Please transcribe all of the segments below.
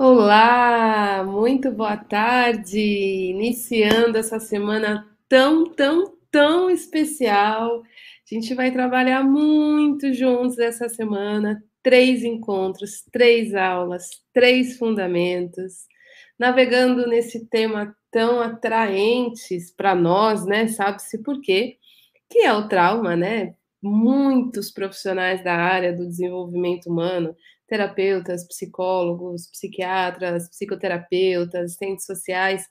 Olá, muito boa tarde. Iniciando essa semana tão, tão, tão especial. A gente vai trabalhar muito juntos essa semana. Três encontros, três aulas, três fundamentos. Navegando nesse tema tão atraentes para nós, né? Sabe-se por quê? Que é o trauma, né? Muitos profissionais da área do desenvolvimento humano terapeutas, psicólogos, psiquiatras, psicoterapeutas, assistentes sociais,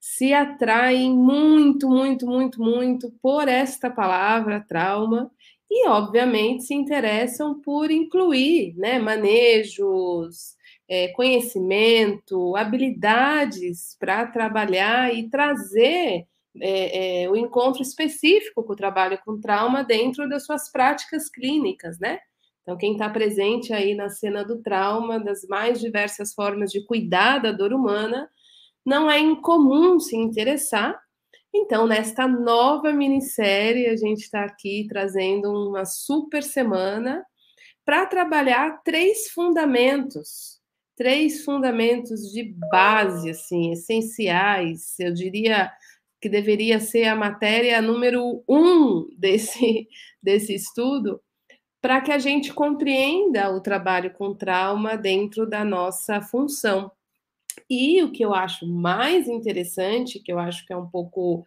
se atraem muito, muito, muito, muito por esta palavra trauma e, obviamente, se interessam por incluir né, manejos, é, conhecimento, habilidades para trabalhar e trazer é, é, o encontro específico com o trabalho com trauma dentro das suas práticas clínicas, né? Então, quem está presente aí na cena do trauma, das mais diversas formas de cuidar da dor humana, não é incomum se interessar. Então, nesta nova minissérie, a gente está aqui trazendo uma super semana para trabalhar três fundamentos, três fundamentos de base, assim, essenciais. Eu diria que deveria ser a matéria número um desse, desse estudo, para que a gente compreenda o trabalho com trauma dentro da nossa função. E o que eu acho mais interessante, que eu acho que é um pouco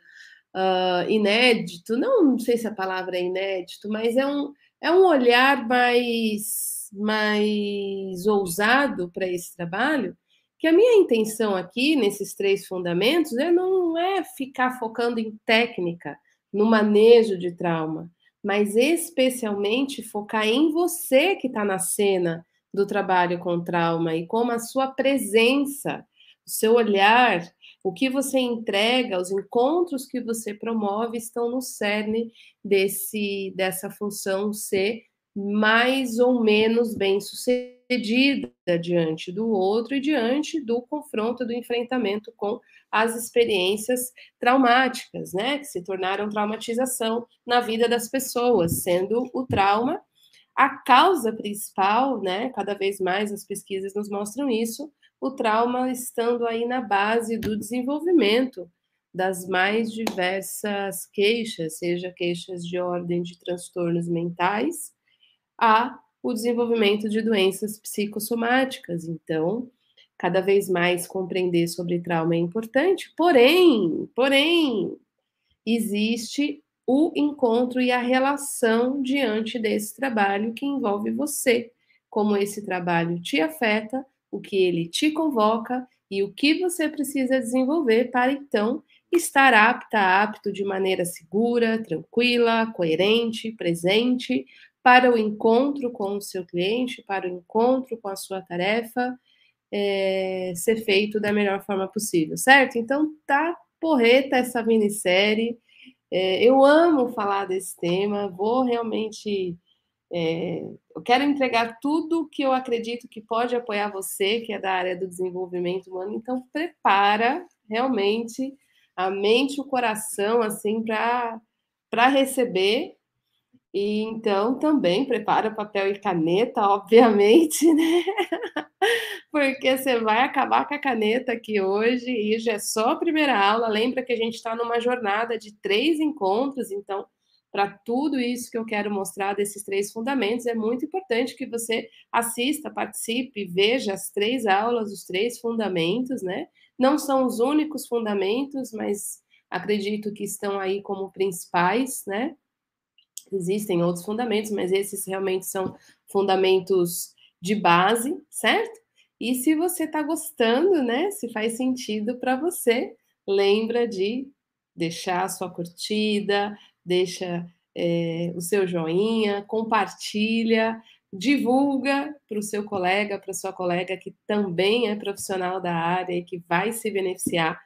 uh, inédito, não, não sei se a palavra é inédito, mas é um, é um olhar mais, mais ousado para esse trabalho, que a minha intenção aqui, nesses três fundamentos, é não é ficar focando em técnica, no manejo de trauma, mas especialmente focar em você que está na cena do trabalho com trauma e como a sua presença, o seu olhar, o que você entrega, os encontros que você promove estão no cerne desse dessa função ser mais ou menos bem sucedida diante do outro e diante do confronto, do enfrentamento com as experiências traumáticas, né, que se tornaram traumatização na vida das pessoas, sendo o trauma a causa principal, né, cada vez mais as pesquisas nos mostram isso, o trauma estando aí na base do desenvolvimento das mais diversas queixas, seja queixas de ordem de transtornos mentais, a o desenvolvimento de doenças psicossomáticas. Então, cada vez mais compreender sobre trauma é importante, porém, porém, existe o encontro e a relação diante desse trabalho que envolve você, como esse trabalho te afeta, o que ele te convoca e o que você precisa desenvolver para então estar apta, apto de maneira segura, tranquila, coerente, presente para o encontro com o seu cliente, para o encontro com a sua tarefa é, ser feito da melhor forma possível, certo? Então tá porreta essa minissérie. É, eu amo falar desse tema, vou realmente. É, eu quero entregar tudo que eu acredito que pode apoiar você, que é da área do desenvolvimento humano. Então, prepara realmente a mente e o coração assim para receber e então também prepara papel e caneta, obviamente, né? Porque você vai acabar com a caneta aqui hoje e já é só a primeira aula. Lembra que a gente está numa jornada de três encontros, então, para tudo isso que eu quero mostrar desses três fundamentos, é muito importante que você assista, participe, veja as três aulas, os três fundamentos, né? Não são os únicos fundamentos, mas acredito que estão aí como principais, né? Existem outros fundamentos, mas esses realmente são fundamentos de base, certo? E se você está gostando, né? Se faz sentido para você, lembra de deixar a sua curtida, deixa é, o seu joinha, compartilha, divulga para o seu colega, para sua colega que também é profissional da área e que vai se beneficiar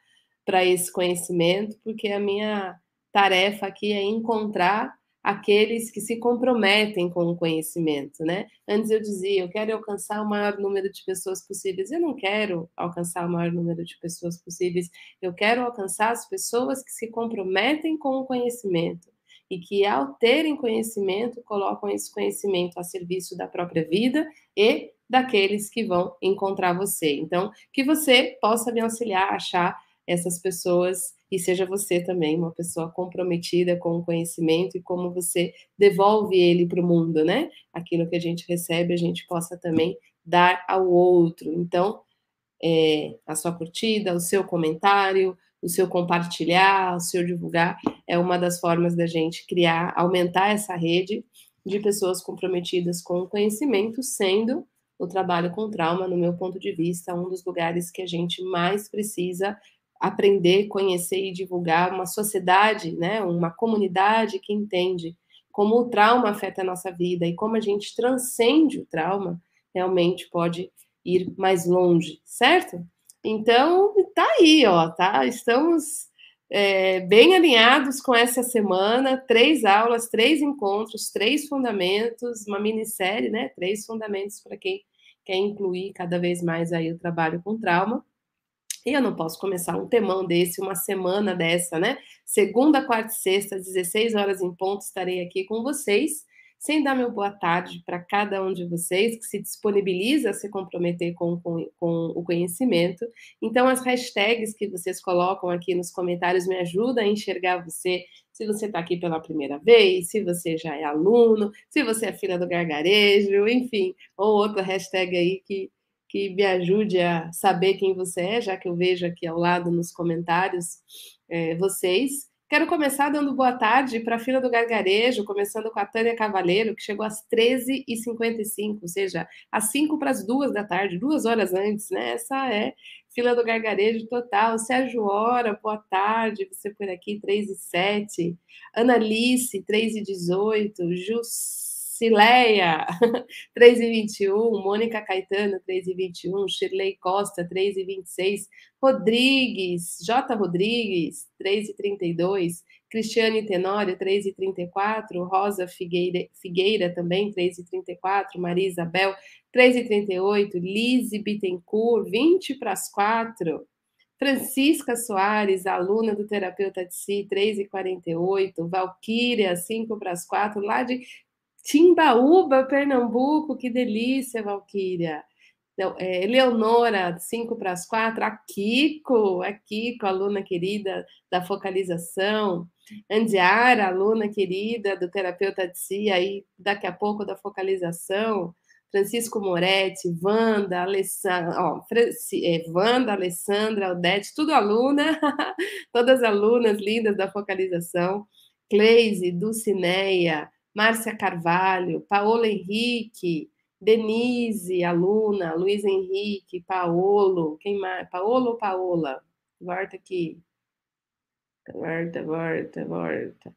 para esse conhecimento, porque a minha tarefa aqui é encontrar aqueles que se comprometem com o conhecimento, né? Antes eu dizia, eu quero alcançar o maior número de pessoas possíveis. Eu não quero alcançar o maior número de pessoas possíveis. Eu quero alcançar as pessoas que se comprometem com o conhecimento e que, ao terem conhecimento, colocam esse conhecimento a serviço da própria vida e daqueles que vão encontrar você. Então, que você possa me auxiliar a achar essas pessoas e seja você também uma pessoa comprometida com o conhecimento e como você devolve ele para o mundo, né? Aquilo que a gente recebe, a gente possa também dar ao outro. Então, é, a sua curtida, o seu comentário, o seu compartilhar, o seu divulgar, é uma das formas da gente criar, aumentar essa rede de pessoas comprometidas com o conhecimento, sendo o trabalho com trauma, no meu ponto de vista, um dos lugares que a gente mais precisa aprender, conhecer e divulgar uma sociedade, né, uma comunidade que entende como o trauma afeta a nossa vida e como a gente transcende o trauma, realmente pode ir mais longe, certo? Então, tá aí, ó, tá? Estamos é, bem alinhados com essa semana, três aulas, três encontros, três fundamentos, uma minissérie, né? Três fundamentos para quem quer incluir cada vez mais aí o trabalho com trauma. Eu não posso começar um temão desse, uma semana dessa, né? Segunda, quarta e sexta, 16 horas em ponto, estarei aqui com vocês sem dar meu boa tarde para cada um de vocês que se disponibiliza a se comprometer com, com, com, o conhecimento. Então, as hashtags que vocês colocam aqui nos comentários me ajudam a enxergar você, se você está aqui pela primeira vez, se você já é aluno, se você é filha do gargarejo, enfim, ou outra hashtag aí que, que me ajude a saber quem você é, já que eu vejo aqui ao lado nos comentários é, vocês. Quero começar dando boa tarde para a fila do gargarejo, começando com a Tânia Cavaleiro, que chegou às 13h55, ou seja, às 5 para as 2 da tarde, duas horas antes, né? Essa é fila do gargarejo total. Sérgio Hora, boa tarde, você por aqui, 3 e 7. Analice, 3 e 18. Jus Cileia, 3 e 21, Mônica Caetano, 3 e 21, Shirley Costa, 3 e 26, Rodrigues, J. Rodrigues, 3 e 32, Cristiane Tenório, 3 e 34, Rosa Figueira, Figueira também, 3 e 34, Maria Isabel, 3 e 38, Lise Bittencourt, 20 para as 4, Francisca Soares, aluna do terapeuta de si, 3 e 48, Valquíria, 5 para as 4, lá de Timbaúba, Pernambuco, que delícia, Valquíria. É, Eleonora, 5 para as 4, a Kiko, a Kiko, aluna querida da focalização, Andiara, aluna querida do terapeuta de si, aí daqui a pouco da focalização, Francisco Moretti, Wanda, Alessandra, ó, Franci, é, Wanda, Alessandra, Odete, tudo aluna, todas alunas lindas da focalização, Cleise, Dulcineia, Márcia Carvalho, Paola Henrique, Denise, aluna, Luiz Henrique, Paolo, quem mais? Paolo ou Paola? Volta aqui. Volta, volta, volta.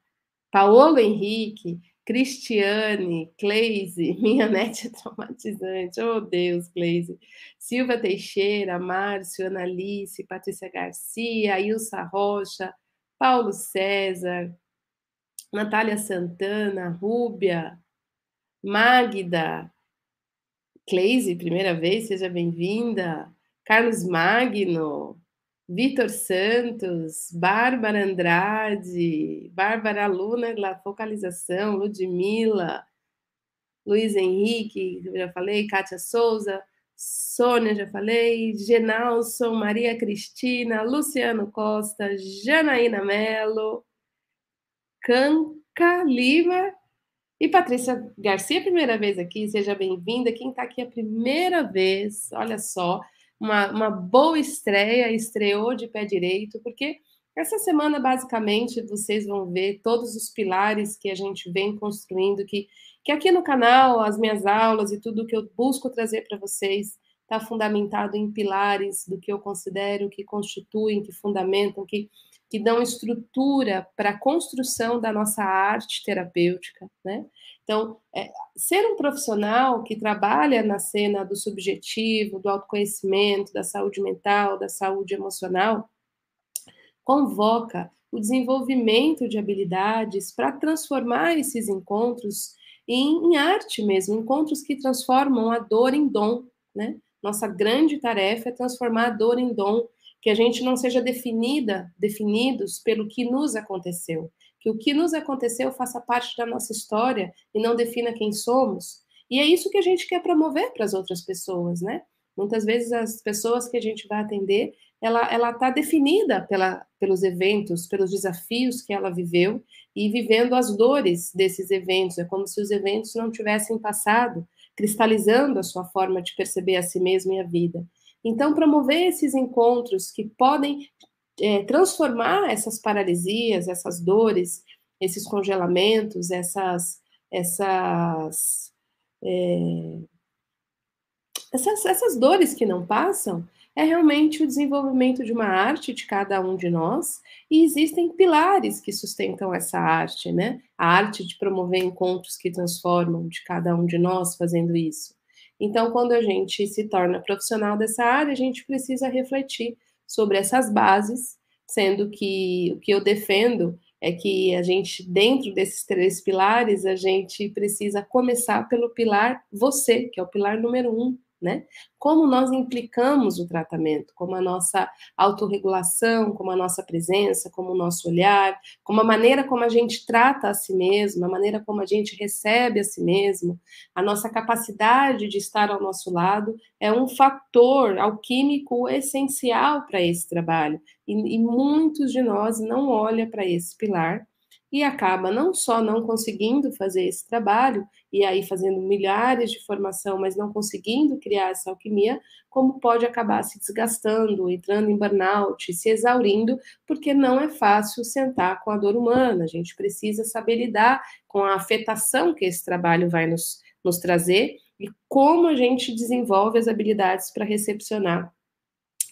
Paolo Henrique, Cristiane, Cleise, minha net é traumatizante, oh Deus, Cleise. Silva Teixeira, Márcio, Analice, Patrícia Garcia, Ilsa Rocha, Paulo César, Natália Santana, Rúbia, Magda, Cleise, primeira vez, seja bem-vinda. Carlos Magno, Vitor Santos, Bárbara Andrade, Bárbara aluna da focalização, Ludmila, Luiz Henrique, já falei, Kátia Souza, Sônia, já falei, Genalson, Maria Cristina, Luciano Costa, Janaína Mello, Canca Lima e Patrícia Garcia, primeira vez aqui, seja bem-vinda. Quem está aqui a primeira vez, olha só, uma, uma boa estreia, estreou de pé direito, porque essa semana, basicamente, vocês vão ver todos os pilares que a gente vem construindo, que, que aqui no canal, as minhas aulas e tudo que eu busco trazer para vocês está fundamentado em pilares do que eu considero que constituem, que fundamentam, que que dão estrutura para a construção da nossa arte terapêutica, né? Então, é, ser um profissional que trabalha na cena do subjetivo, do autoconhecimento, da saúde mental, da saúde emocional, convoca o desenvolvimento de habilidades para transformar esses encontros em, em, arte mesmo, encontros que transformam a dor em dom, né? Nossa grande tarefa é transformar a dor em dom, que a gente não seja definida, definidos pelo que nos aconteceu, que o que nos aconteceu faça parte da nossa história e não defina quem somos. E é isso que a gente quer promover para as outras pessoas, né? Muitas vezes as pessoas que a gente vai atender, ela ela está definida pela, pelos eventos, pelos desafios que ela viveu e vivendo as dores desses eventos. É como se os eventos não tivessem passado, cristalizando a sua forma de perceber a si mesmo e a vida. Então, promover esses encontros que podem é, transformar essas paralisias, essas dores, esses congelamentos, essas, essas, é, essas, essas dores que não passam, é realmente o desenvolvimento de uma arte de cada um de nós, e existem pilares que sustentam essa arte, né? A arte de promover encontros que transformam de cada um de nós fazendo isso. Então, quando a gente se torna profissional dessa área, a gente precisa refletir sobre essas bases, sendo que o que eu defendo é que a gente, dentro desses três pilares, a gente precisa começar pelo pilar você, que é o pilar número um, né? Como nós implicamos o tratamento, como a nossa autorregulação, como a nossa presença, como o nosso olhar, como a maneira como a gente trata a si mesmo, a maneira como a gente recebe a si mesmo, a nossa capacidade de estar ao nosso lado é um fator alquímico essencial para esse trabalho. E, e muitos de nós não olham para esse pilar e acaba não só não conseguindo fazer esse trabalho, e aí fazendo milhares de formação, mas não conseguindo criar essa alquimia, como pode acabar se desgastando, entrando em burnout, se exaurindo, porque não é fácil sentar com a dor humana. A gente precisa saber lidar com a afetação que esse trabalho vai nos, nos trazer e como a gente desenvolve as habilidades para recepcionar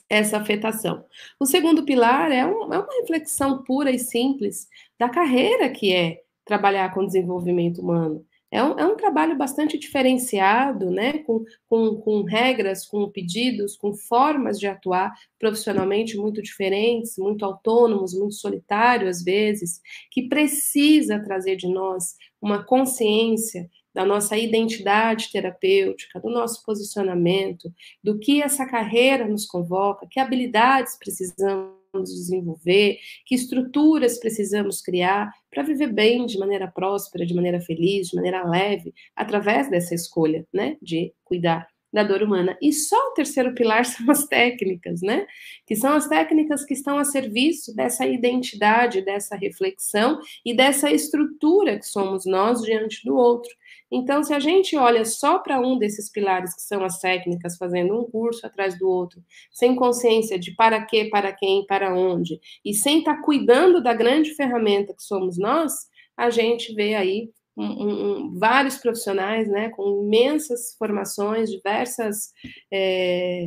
essa afetação. O segundo pilar é, um, é, uma reflexão pura e simples da carreira que é trabalhar com desenvolvimento humano. É um, é um trabalho bastante diferenciado, né? Com, com, com regras, com pedidos, com formas de atuar profissionalmente muito diferentes, muito autônomos, muito solitário às vezes, que precisa trazer de nós uma consciência da nossa identidade terapêutica, do nosso posicionamento, do que essa carreira nos convoca, que habilidades precisamos desenvolver, que estruturas precisamos criar para viver bem, de maneira próspera, de maneira feliz, de maneira leve, através dessa escolha, né, de cuidar da dor humana. E só o terceiro pilar são as técnicas, né? Que são as técnicas que estão a serviço dessa identidade, dessa reflexão e dessa estrutura que somos nós diante do outro. Então, se a gente olha só para um desses pilares, que são as técnicas, fazendo um curso atrás do outro, sem consciência de para quê, para quem, para onde, e sem estar tá cuidando da grande ferramenta que somos nós, a gente vê aí um, um, vários profissionais, né, com imensas formações, diversas é,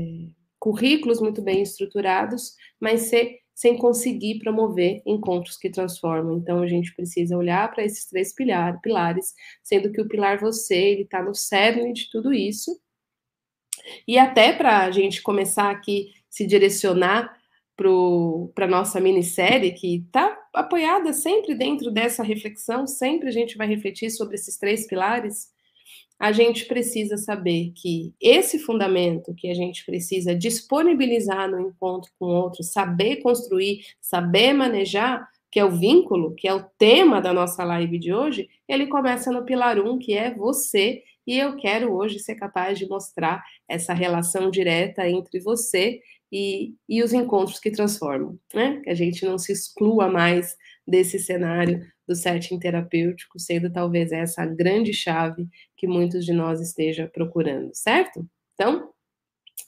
currículos muito bem estruturados, mas sem conseguir promover encontros que transformam. Então, a gente precisa olhar para esses três pilar, pilares, sendo que o pilar você, ele está no cerne de tudo isso. E até para a gente começar aqui se direcionar para a nossa minissérie, que está apoiada sempre dentro dessa reflexão, sempre a gente vai refletir sobre esses três pilares a gente precisa saber que esse fundamento que a gente precisa disponibilizar no encontro com o outro, saber construir, saber manejar, que é o vínculo, que é o tema da nossa live de hoje, ele começa no pilar 1, um, que é você, e eu quero hoje ser capaz de mostrar essa relação direta entre você e, e os encontros que transformam, né? Que a gente não se exclua mais desse cenário do setting terapêutico, sendo talvez essa a grande chave que muitos de nós esteja procurando, certo? Então,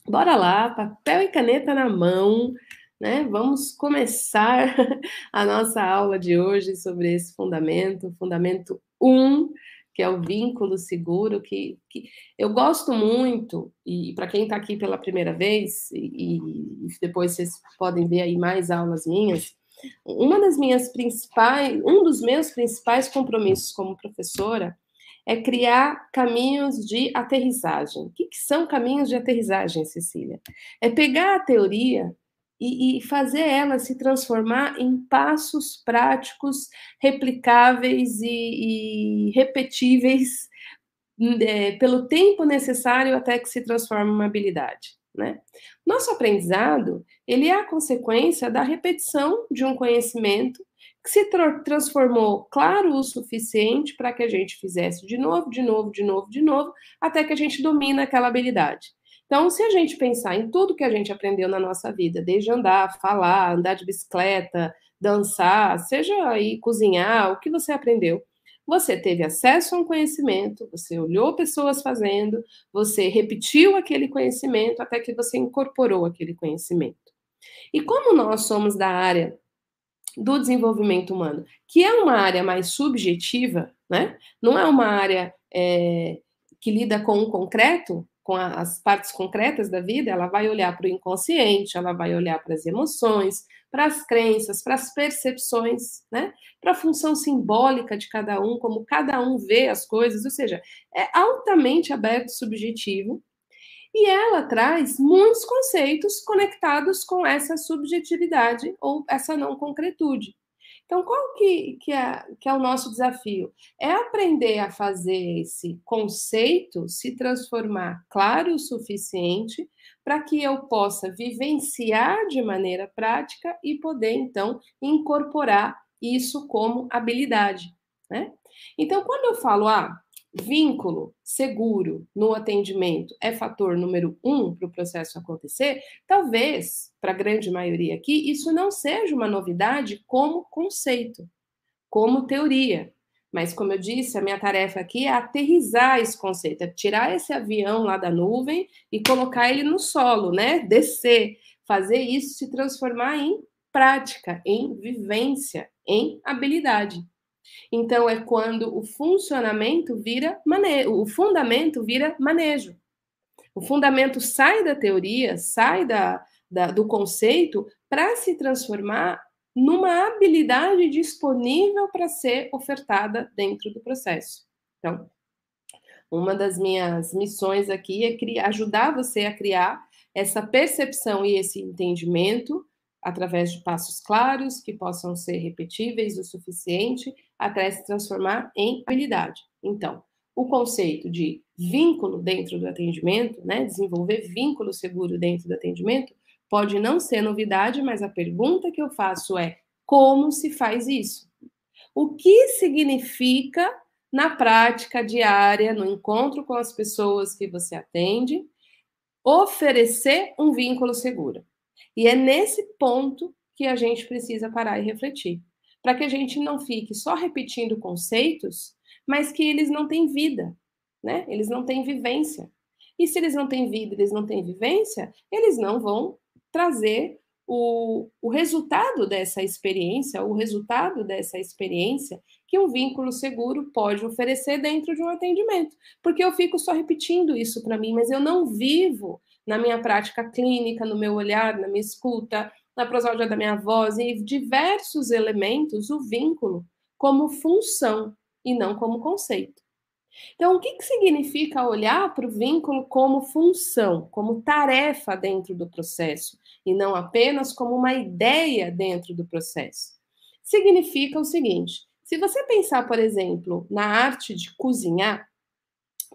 bora lá, papel e caneta na mão, né? Vamos começar a nossa aula de hoje sobre esse fundamento, fundamento 1, um, que é o vínculo seguro, que, que eu gosto muito, e para quem está aqui pela primeira vez, e, e depois vocês podem ver aí mais aulas minhas, uma das minhas principais, um dos meus principais compromissos como professora é criar caminhos de aterrissagem. O que, que são caminhos de aterrissagem, Cecília? É pegar a teoria e, e, fazer ela se transformar em passos práticos, replicáveis e, e repetíveis é, pelo tempo necessário até que se transforme uma habilidade. Né? Nosso aprendizado ele é a consequência da repetição de um conhecimento que se tra transformou claro o suficiente para que a gente fizesse de novo, de novo, de novo, de novo, até que a gente domina aquela habilidade. Então, se a gente pensar em tudo que a gente aprendeu na nossa vida, desde andar, falar, andar de bicicleta, dançar, seja aí cozinhar, o que você aprendeu, você teve acesso a um conhecimento, você olhou pessoas fazendo, você repetiu aquele conhecimento até que você incorporou aquele conhecimento. E como nós somos da área do desenvolvimento humano, que é uma área mais subjetiva, né? Não é uma área é, que lida com o concreto, com as partes concretas da vida, ela vai olhar para o inconsciente, ela vai olhar para as emoções, para as crenças, para as percepções, né? Para a função simbólica de cada um, como cada um vê as coisas, ou seja, é altamente aberto subjetivo e ela traz muitos conceitos conectados com essa subjetividade ou essa não concretude. Então, qual que, que, é, que é o nosso desafio? É aprender a fazer esse conceito se transformar claro o suficiente para que eu possa vivenciar de maneira prática e poder, então, incorporar isso como habilidade. Né? Então, quando eu falo, ah, vínculo seguro no atendimento é fator número um para o processo acontecer, talvez, para a grande maioria aqui, isso não seja uma novidade como conceito, como teoria. Mas, como eu disse, a minha tarefa aqui é aterrizar esse conceito, é tirar esse avião lá da nuvem e colocar ele no solo, né? Descer, fazer isso se transformar em prática, em vivência, em habilidade. Então é quando o funcionamento vira manejo, o fundamento vira manejo. O fundamento sai da teoria, sai da, da do conceito para se transformar numa habilidade disponível para ser ofertada dentro do processo. Então, uma das minhas missões aqui é criar, ajudar você a criar essa percepção e esse entendimento através de passos claros que possam ser repetíveis o suficiente até se transformar em habilidade. Então, o conceito de vínculo dentro do atendimento, né, desenvolver vínculo seguro dentro do atendimento, pode não ser novidade, mas a pergunta que eu faço é: como se faz isso? O que significa na prática diária, no encontro com as pessoas que você atende, oferecer um vínculo seguro? E é nesse ponto que a gente precisa parar e refletir, para que a gente não fique só repetindo conceitos, mas que eles não têm vida, né? Eles não têm vivência. E se eles não têm vida, eles não têm vivência, eles não vão trazer o, o resultado dessa experiência, o resultado dessa experiência que um vínculo seguro pode oferecer dentro de um atendimento. Porque eu fico só repetindo isso para mim, mas eu não vivo na minha prática clínica, no meu olhar, na minha escuta, na prosódia da minha voz e diversos elementos, o vínculo como função e não como conceito. Então, o que, que significa olhar para o vínculo como função, como tarefa dentro do processo, e não apenas como uma ideia dentro do processo? Significa o seguinte: se você pensar, por exemplo, na arte de cozinhar,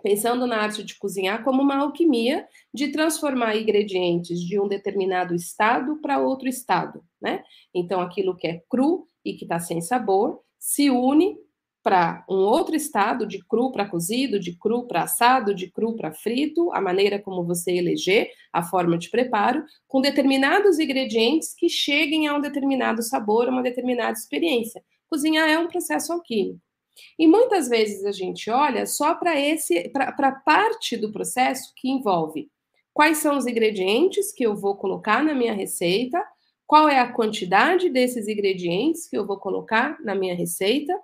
pensando na arte de cozinhar como uma alquimia de transformar ingredientes de um determinado estado para outro estado, né? Então, aquilo que é cru e que está sem sabor se une para um outro estado de cru para cozido, de cru para assado, de cru para frito, a maneira como você eleger, a forma de preparo, com determinados ingredientes que cheguem a um determinado sabor, a uma determinada experiência. Cozinhar é um processo alquímico. E muitas vezes a gente olha só para esse para parte do processo que envolve quais são os ingredientes que eu vou colocar na minha receita, qual é a quantidade desses ingredientes que eu vou colocar na minha receita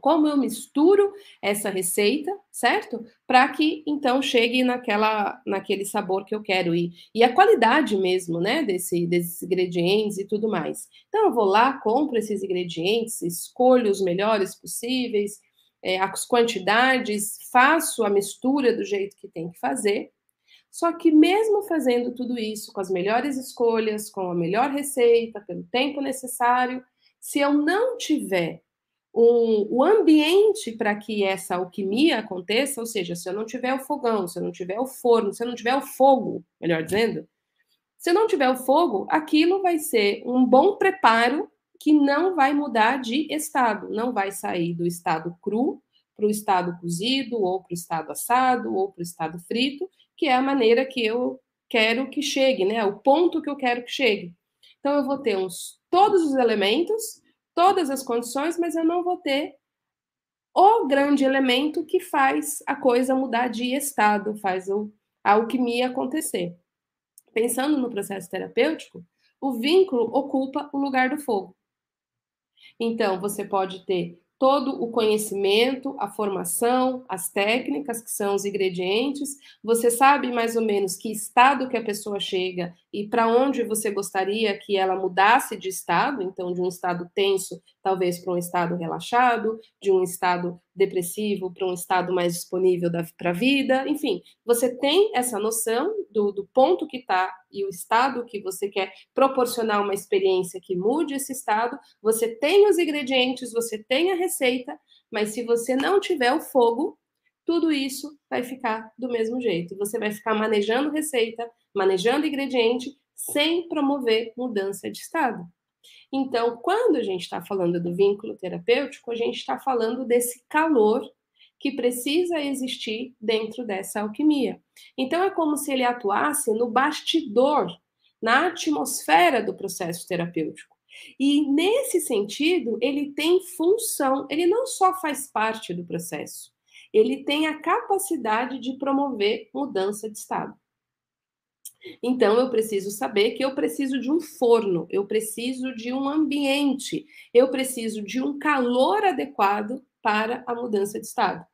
como eu misturo essa receita, certo? Para que então chegue naquela, naquele sabor que eu quero ir. E a qualidade mesmo, né, desse, desses ingredientes e tudo mais. Então eu vou lá, compro esses ingredientes, escolho os melhores possíveis, é, as quantidades, faço a mistura do jeito que tem que fazer. Só que mesmo fazendo tudo isso com as melhores escolhas, com a melhor receita, pelo tempo necessário, se eu não tiver um, o ambiente para que essa alquimia aconteça, ou seja, se eu não tiver o fogão, se eu não tiver o forno, se eu não tiver o fogo, melhor dizendo, se eu não tiver o fogo, aquilo vai ser um bom preparo que não vai mudar de estado, não vai sair do estado cru para o estado cozido, ou para o estado assado, ou para o estado frito, que é a maneira que eu quero que chegue, né? O ponto que eu quero que chegue. Então eu vou ter uns, todos os elementos, todas as condições, mas eu não vou ter o grande elemento que faz a coisa mudar de estado, faz o, a alquimia acontecer. Pensando no processo terapêutico, o vínculo ocupa o lugar do fogo. Então, você pode ter todo o conhecimento, a formação, as técnicas, que são os ingredientes. Você sabe mais ou menos que estado que a pessoa chega e para onde você gostaria que ela mudasse de estado, então de um estado tenso, talvez para um estado relaxado, de um estado depressivo para um estado mais disponível para a vida, enfim, você tem essa noção do, do ponto que está e o estado que você quer proporcionar uma experiência que mude esse estado, você tem os ingredientes, você tem a receita, mas se você não tiver o fogo, tudo isso vai ficar do mesmo jeito. Você vai ficar manejando receita, manejando ingrediente, sem promover mudança de estado. Então, quando a gente está falando do vínculo terapêutico, a gente está falando desse calor que precisa existir dentro dessa alquimia. Então, é como se ele atuasse no bastidor, na atmosfera do processo terapêutico. E nesse sentido, ele tem função, ele não só faz parte do processo, ele tem a capacidade de promover mudança de estado. Então, eu preciso saber que eu preciso de um forno, eu preciso de um ambiente, eu preciso de um calor adequado para a mudança de estado.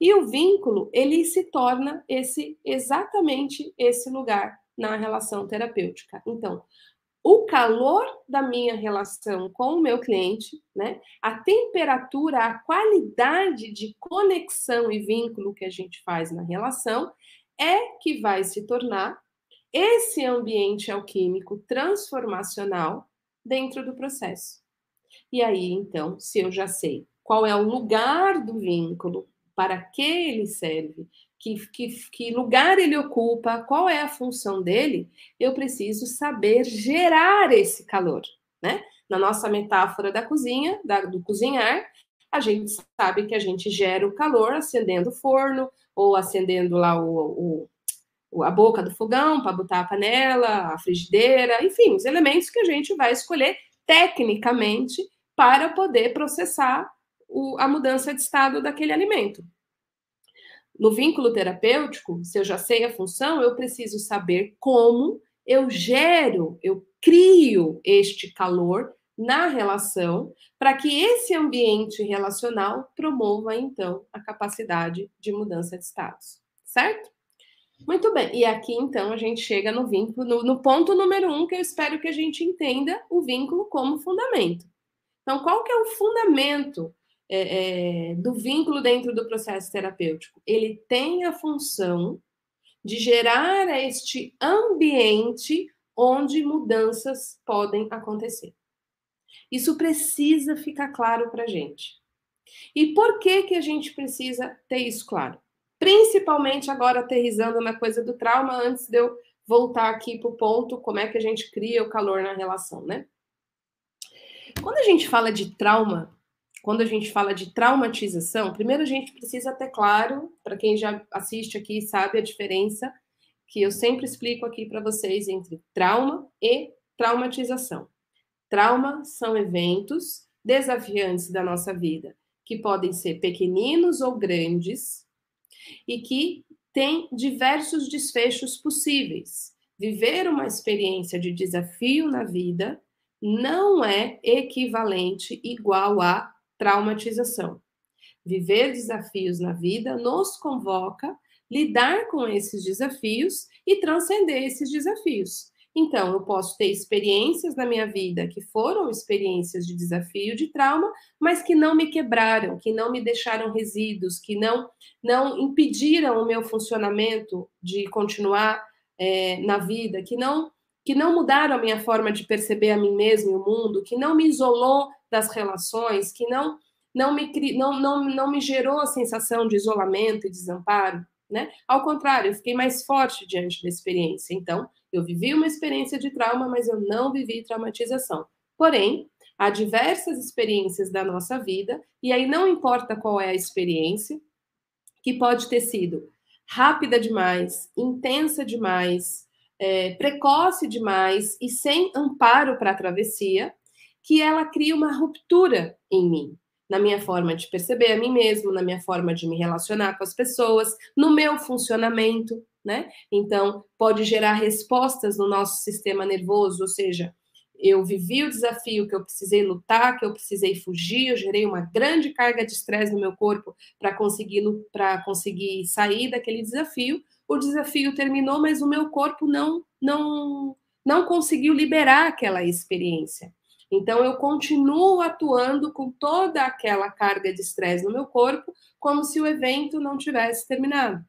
E o vínculo, ele se torna esse exatamente esse lugar na relação terapêutica. Então, o calor da minha relação com o meu cliente, né? A temperatura, a qualidade de conexão e vínculo que a gente faz na relação é que vai se tornar esse ambiente alquímico transformacional dentro do processo. E aí, então, se eu já sei qual é o lugar do vínculo, para que ele serve, que, que, que, lugar ele ocupa, qual é a função dele, eu preciso saber gerar esse calor, né? Na nossa metáfora da cozinha, da, do cozinhar, a gente sabe que a gente gera o calor acendendo o forno ou acendendo lá o, o a boca do fogão para botar a panela, a frigideira, enfim, os elementos que a gente vai escolher tecnicamente para poder processar o, a mudança de estado daquele alimento. No vínculo terapêutico, se eu já sei a função, eu preciso saber como eu gero, eu crio este calor na relação para que esse ambiente relacional promova então a capacidade de mudança de status, certo? Muito bem, e aqui então a gente chega no vínculo, no, no ponto número um, que eu espero que a gente entenda o vínculo como fundamento. Então, qual que é o fundamento é, é, do vínculo dentro do processo terapêutico. Ele tem a função de gerar este ambiente onde mudanças podem acontecer. Isso precisa ficar claro para a gente. E por que, que a gente precisa ter isso claro? Principalmente agora aterrizando na coisa do trauma, antes de eu voltar aqui para o ponto como é que a gente cria o calor na relação, né? Quando a gente fala de trauma, quando a gente fala de traumatização, primeiro a gente precisa ter claro, para quem já assiste aqui sabe a diferença que eu sempre explico aqui para vocês entre trauma e traumatização. Trauma são eventos desafiantes da nossa vida, que podem ser pequeninos ou grandes e que têm diversos desfechos possíveis. Viver uma experiência de desafio na vida não é equivalente igual a traumatização. Viver desafios na vida nos convoca lidar com esses desafios e transcender esses desafios. Então, eu posso ter experiências na minha vida que foram experiências de desafio, de trauma, mas que não me quebraram, que não me deixaram resíduos, que não, não impediram o meu funcionamento de continuar é, na vida, que não, que não mudaram a minha forma de perceber a mim mesmo e o mundo, que não me isolou das relações, que não não me, não, não, não me gerou a sensação de isolamento e desamparo, né? Ao contrário, eu fiquei mais forte diante da experiência. Então, eu vivi uma experiência de trauma, mas eu não vivi traumatização. Porém, a diversas experiências da nossa vida, e aí não importa qual é a experiência, que pode ter sido rápida demais, intensa demais, é, precoce demais e sem amparo para a travessia, que ela cria uma ruptura em mim, na minha forma de perceber a mim mesmo, na minha forma de me relacionar com as pessoas, no meu funcionamento, né? Então, pode gerar respostas no nosso sistema nervoso, ou seja, eu vivi o desafio que eu precisei lutar, que eu precisei fugir, eu gerei uma grande carga de estresse no meu corpo para conseguir para conseguir sair daquele desafio. O desafio terminou, mas o meu corpo não não não conseguiu liberar aquela experiência. Então eu continuo atuando com toda aquela carga de estresse no meu corpo, como se o evento não tivesse terminado.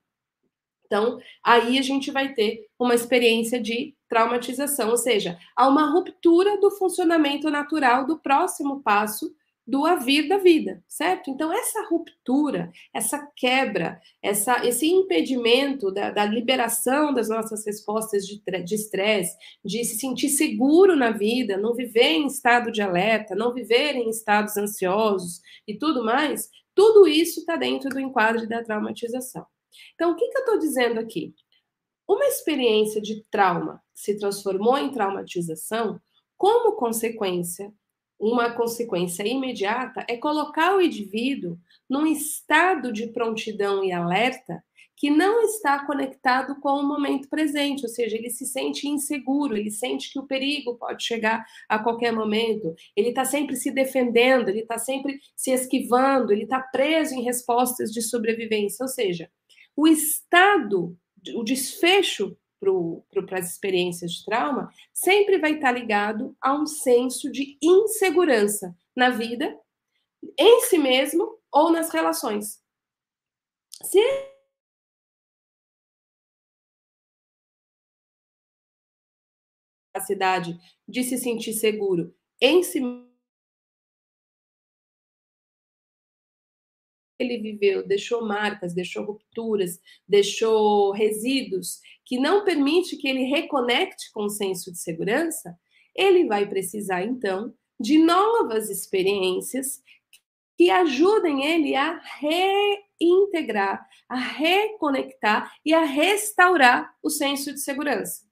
Então, aí a gente vai ter uma experiência de traumatização, ou seja, há uma ruptura do funcionamento natural do próximo passo do avir da vida, certo? Então, essa ruptura, essa quebra, essa, esse impedimento da, da liberação das nossas respostas de estresse, de, de se sentir seguro na vida, não viver em estado de alerta, não viver em estados ansiosos e tudo mais, tudo isso está dentro do enquadro da traumatização. Então, o que, que eu estou dizendo aqui? Uma experiência de trauma se transformou em traumatização, como consequência, uma consequência imediata é colocar o indivíduo num estado de prontidão e alerta que não está conectado com o momento presente, ou seja, ele se sente inseguro, ele sente que o perigo pode chegar a qualquer momento, ele está sempre se defendendo, ele está sempre se esquivando, ele está preso em respostas de sobrevivência, ou seja, o estado, o desfecho para as experiências de trauma sempre vai estar ligado a um senso de insegurança na vida, em si mesmo ou nas relações. Se capacidade de se sentir seguro em si ele viveu deixou marcas, deixou rupturas, deixou resíduos que não permite que ele reconecte com o senso de segurança, ele vai precisar então de novas experiências que ajudem ele a reintegrar, a reconectar e a restaurar o senso de segurança.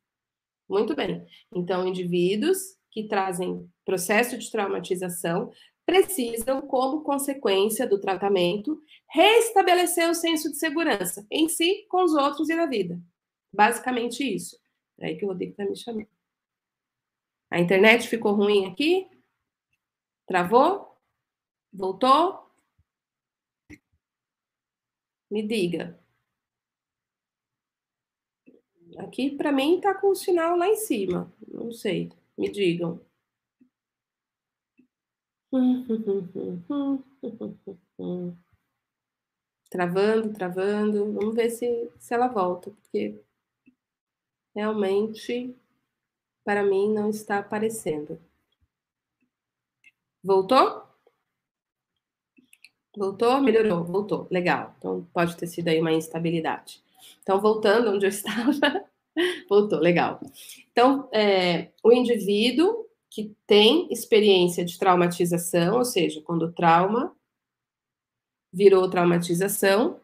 Muito bem. Então, indivíduos que trazem processo de traumatização precisam, como consequência do tratamento, restabelecer o senso de segurança em si, com os outros e na vida. Basicamente isso. É aí que o Rodrigo está me chamando. A internet ficou ruim aqui? Travou? Voltou? Me diga. Aqui, para mim, está com o sinal lá em cima. Não sei. Me digam. Travando, travando. Vamos ver se, se ela volta, porque realmente para mim não está aparecendo. Voltou? Voltou? Melhorou? Voltou. Legal. Então pode ter sido aí uma instabilidade. Então, voltando onde eu estava, voltou, legal. Então, é, o indivíduo que tem experiência de traumatização, ou seja, quando o trauma virou traumatização,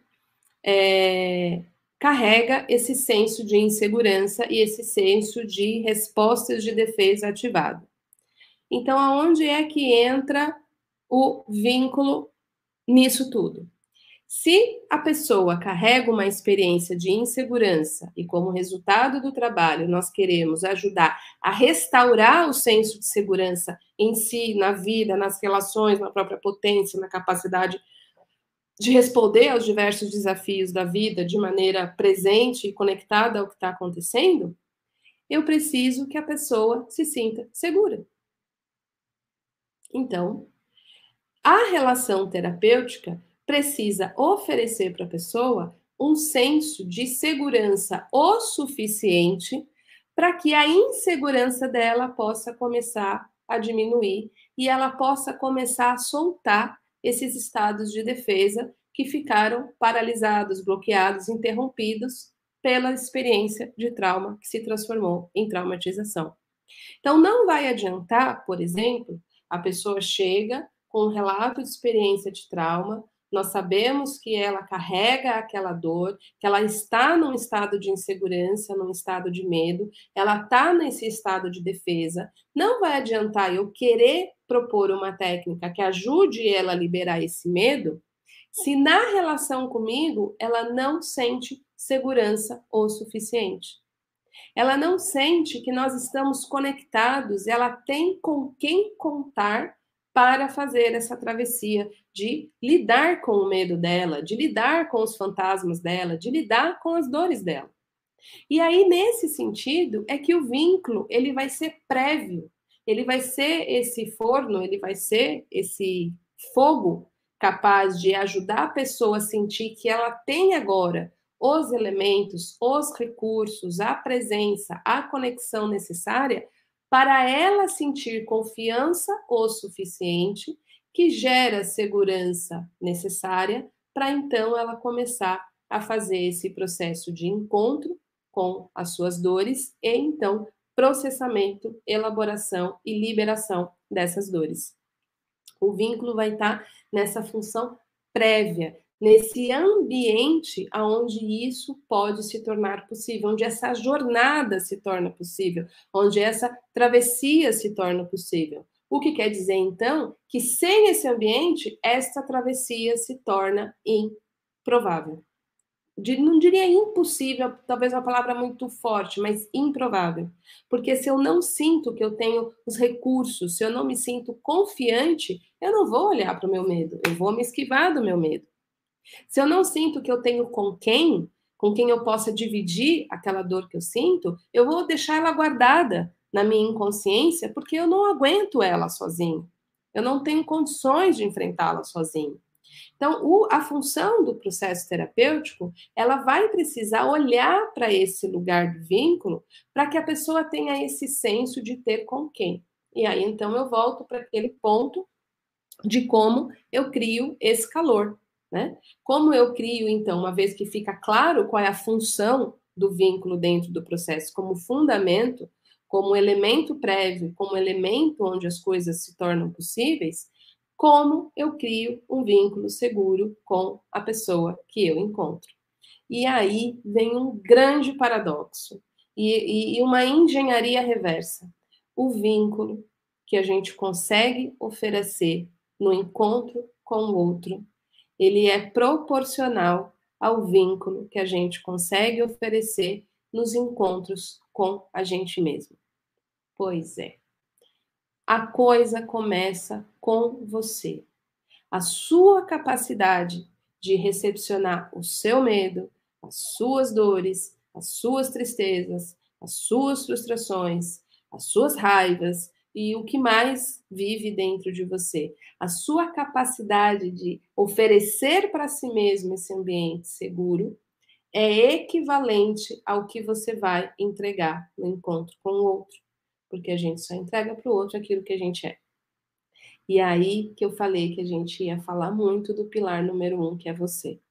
é, carrega esse senso de insegurança e esse senso de respostas de defesa ativado. Então, aonde é que entra o vínculo nisso tudo? Se a pessoa carrega uma experiência de insegurança e, como resultado do trabalho, nós queremos ajudar a restaurar o senso de segurança em si, na vida, nas relações, na própria potência, na capacidade de responder aos diversos desafios da vida de maneira presente e conectada ao que está acontecendo, eu preciso que a pessoa se sinta segura. Então, a relação terapêutica precisa oferecer para a pessoa um senso de segurança o suficiente para que a insegurança dela possa começar a diminuir e ela possa começar a soltar esses estados de defesa que ficaram paralisados, bloqueados, interrompidos pela experiência de trauma que se transformou em traumatização. Então, não vai adiantar, por exemplo, A pessoa chega com um relato de experiência de trauma, nós sabemos que ela carrega aquela dor, que ela está num estado de insegurança, num estado de medo, ela está nesse estado de defesa. Não vai adiantar eu querer propor uma técnica que ajude ela a liberar esse medo, se na relação comigo ela não sente segurança o suficiente. Ela não sente que nós estamos conectados, ela tem com quem contar para fazer essa travessia, de lidar com o medo dela, de lidar com os fantasmas dela, de lidar com as dores dela. E aí nesse sentido é que o vínculo, ele vai ser prévio. Ele vai ser esse forno, ele vai ser esse fogo capaz de ajudar a pessoa a sentir que ela tem agora os elementos, os recursos, a presença, a conexão necessária para ela sentir confiança o suficiente, que gera segurança necessária para então ela começar a fazer esse processo de encontro com as suas dores e então processamento, elaboração e liberação dessas dores. O vínculo vai estar nessa função prévia, nesse ambiente aonde isso pode se tornar possível, onde essa jornada se torna possível, onde essa travessia se torna possível. O que quer dizer então que sem esse ambiente essa travessia se torna improvável. Não diria impossível, talvez uma palavra muito forte, mas improvável. Porque se eu não sinto que eu tenho os recursos, se eu não me sinto confiante, eu não vou olhar para o meu medo, eu vou me esquivar do meu medo. Se eu não sinto que eu tenho com quem, com quem eu possa dividir aquela dor que eu sinto, eu vou deixar ela guardada na minha inconsciência, porque eu não aguento ela sozinho. Eu não tenho condições de enfrentá-la sozinho. Então, o, a função do processo terapêutico, ela vai precisar olhar para esse lugar do vínculo para que a pessoa tenha esse senso de ter com quem. E aí, então, eu volto para aquele ponto de como eu crio esse calor. Né? Como eu crio, então, uma vez que fica claro qual é a função do vínculo dentro do processo, como fundamento, como elemento prévio, como elemento onde as coisas se tornam possíveis, como eu crio um vínculo seguro com a pessoa que eu encontro. E aí vem um grande paradoxo e, e uma engenharia reversa. O vínculo que a gente consegue oferecer no encontro com o outro ele é proporcional ao vínculo que a gente consegue oferecer nos encontros com a gente mesmo. Pois é. A coisa começa com você. A sua capacidade de recepcionar o seu medo, as suas dores, as suas tristezas, as suas frustrações, as suas raivas, e o que mais vive dentro de você. A sua capacidade de oferecer para si mesmo esse ambiente seguro é equivalente ao que você vai entregar no encontro com o outro, porque a gente só entrega para o outro aquilo que a gente é. E aí que eu falei que a gente ia falar muito do pilar número um, que é você.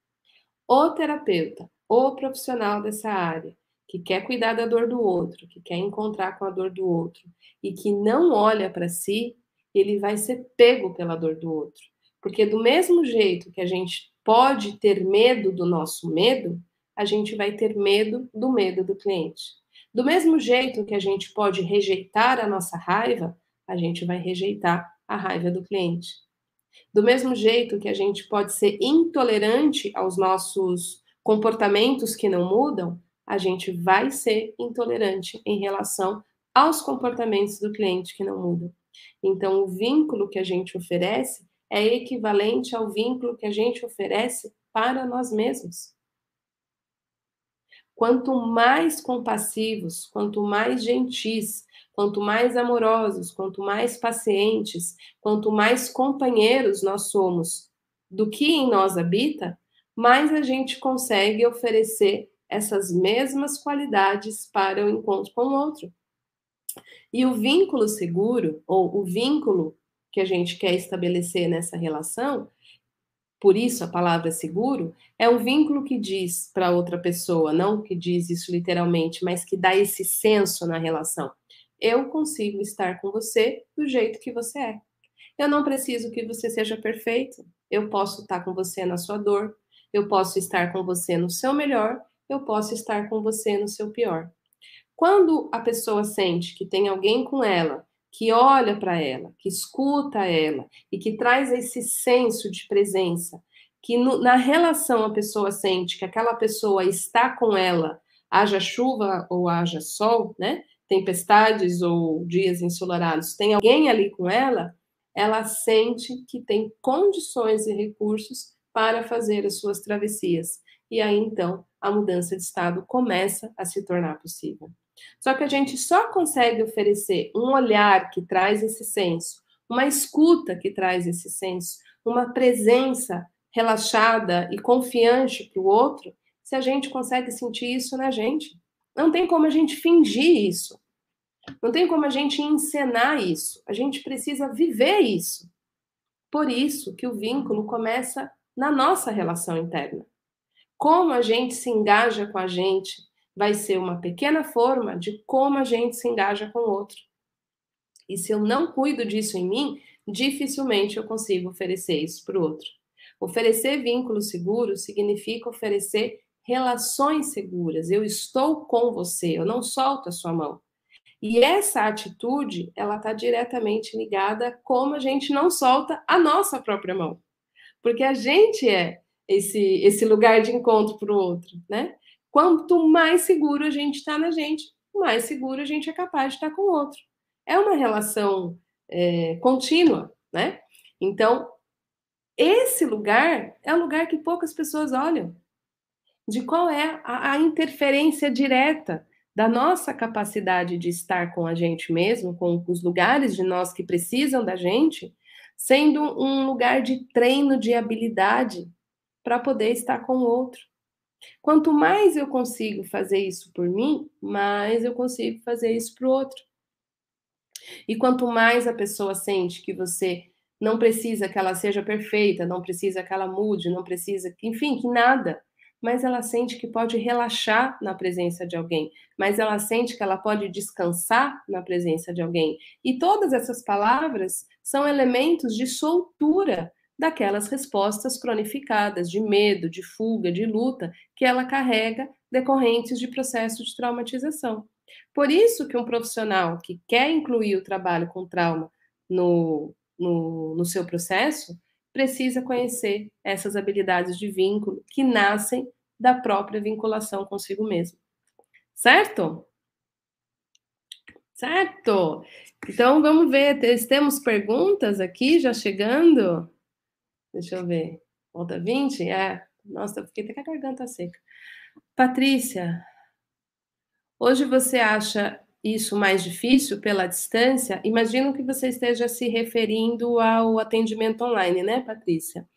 O terapeuta, o profissional dessa área, que quer cuidar da dor do outro, que quer encontrar com a dor do outro e que não olha para si, ele vai ser pego pela dor do outro. Porque do mesmo jeito que a gente pode ter medo do nosso medo, a gente vai ter medo do medo do cliente. Do mesmo jeito que a gente pode rejeitar a nossa raiva, a gente vai rejeitar a raiva do cliente. Do mesmo jeito que a gente pode ser intolerante aos nossos comportamentos que não mudam, a gente vai ser intolerante em relação aos comportamentos do cliente que não mudam. Então, o vínculo que a gente oferece é equivalente ao vínculo que a gente oferece para nós mesmos. Quanto mais compassivos, quanto mais gentis, quanto mais amorosos, quanto mais pacientes, quanto mais companheiros nós somos do que em nós habita, mais a gente consegue oferecer essas mesmas qualidades para o encontro com o outro. E o vínculo seguro, ou o vínculo que a gente quer estabelecer nessa relação, por isso a palavra seguro, é um vínculo que diz para outra pessoa, não que diz isso literalmente, mas que dá esse senso na relação. Eu consigo estar com você do jeito que você é. Eu não preciso que você seja perfeito. Eu posso estar com você na sua dor, eu posso estar com você no seu melhor, eu posso estar com você no seu pior. Quando a pessoa sente que tem alguém com ela, que olha para ela, que escuta ela e que traz esse senso de presença, que no, na relação a pessoa sente que aquela pessoa está com ela, haja chuva ou haja sol, né? Tempestades ou dias ensolarados, tem alguém ali com ela, ela sente que tem condições e recursos para fazer as suas travessias. E aí então a mudança de estado começa a se tornar possível. Só que a gente só consegue oferecer um olhar que traz esse senso, uma escuta que traz esse senso, uma presença relaxada e confiante para o outro, se a gente consegue sentir isso na gente. Não tem como a gente fingir isso. Não tem como a gente encenar isso. A gente precisa viver isso. Por isso que o vínculo começa na nossa relação interna. Como a gente se engaja com a gente vai ser uma pequena forma de como a gente se engaja com o outro. E se eu não cuido disso em mim, dificilmente eu consigo oferecer isso para o outro. Oferecer vínculo seguro significa oferecer relações seguras. Eu estou com você, eu não solto a sua mão. E essa atitude, ela está diretamente ligada a como a gente não solta a nossa própria mão. Porque a gente é esse, esse lugar de encontro para o outro, né? Quanto mais seguro a gente está na gente, mais seguro a gente é capaz de estar com o outro. É uma relação é, contínua, né? Então, esse lugar é um lugar que poucas pessoas olham. De qual é a, a interferência direta da nossa capacidade de estar com a gente mesmo, com os lugares de nós que precisam da gente, sendo um lugar de treino de habilidade para poder estar com o outro. Quanto mais eu consigo fazer isso por mim, mais eu consigo fazer isso para o outro. E quanto mais a pessoa sente que você não precisa que ela seja perfeita, não precisa que ela mude, não precisa, enfim, que nada, mas ela sente que pode relaxar na presença de alguém, mas ela sente que ela pode descansar na presença de alguém. E todas essas palavras são elementos de soltura daquelas respostas cronificadas de medo, de fuga, de luta que ela carrega decorrentes de processo de traumatização. Por isso que um profissional que quer incluir o trabalho com trauma no, no, no seu processo precisa conhecer essas habilidades de vínculo que nascem da própria vinculação consigo mesmo. Certo? Certo? Então vamos ver, temos perguntas aqui já chegando? Deixa eu ver. Volta 20? É. Nossa, eu fiquei até com a garganta seca. Patrícia, hoje você acha isso mais difícil pela distância? Imagino que você esteja se referindo ao atendimento online, né, Patrícia?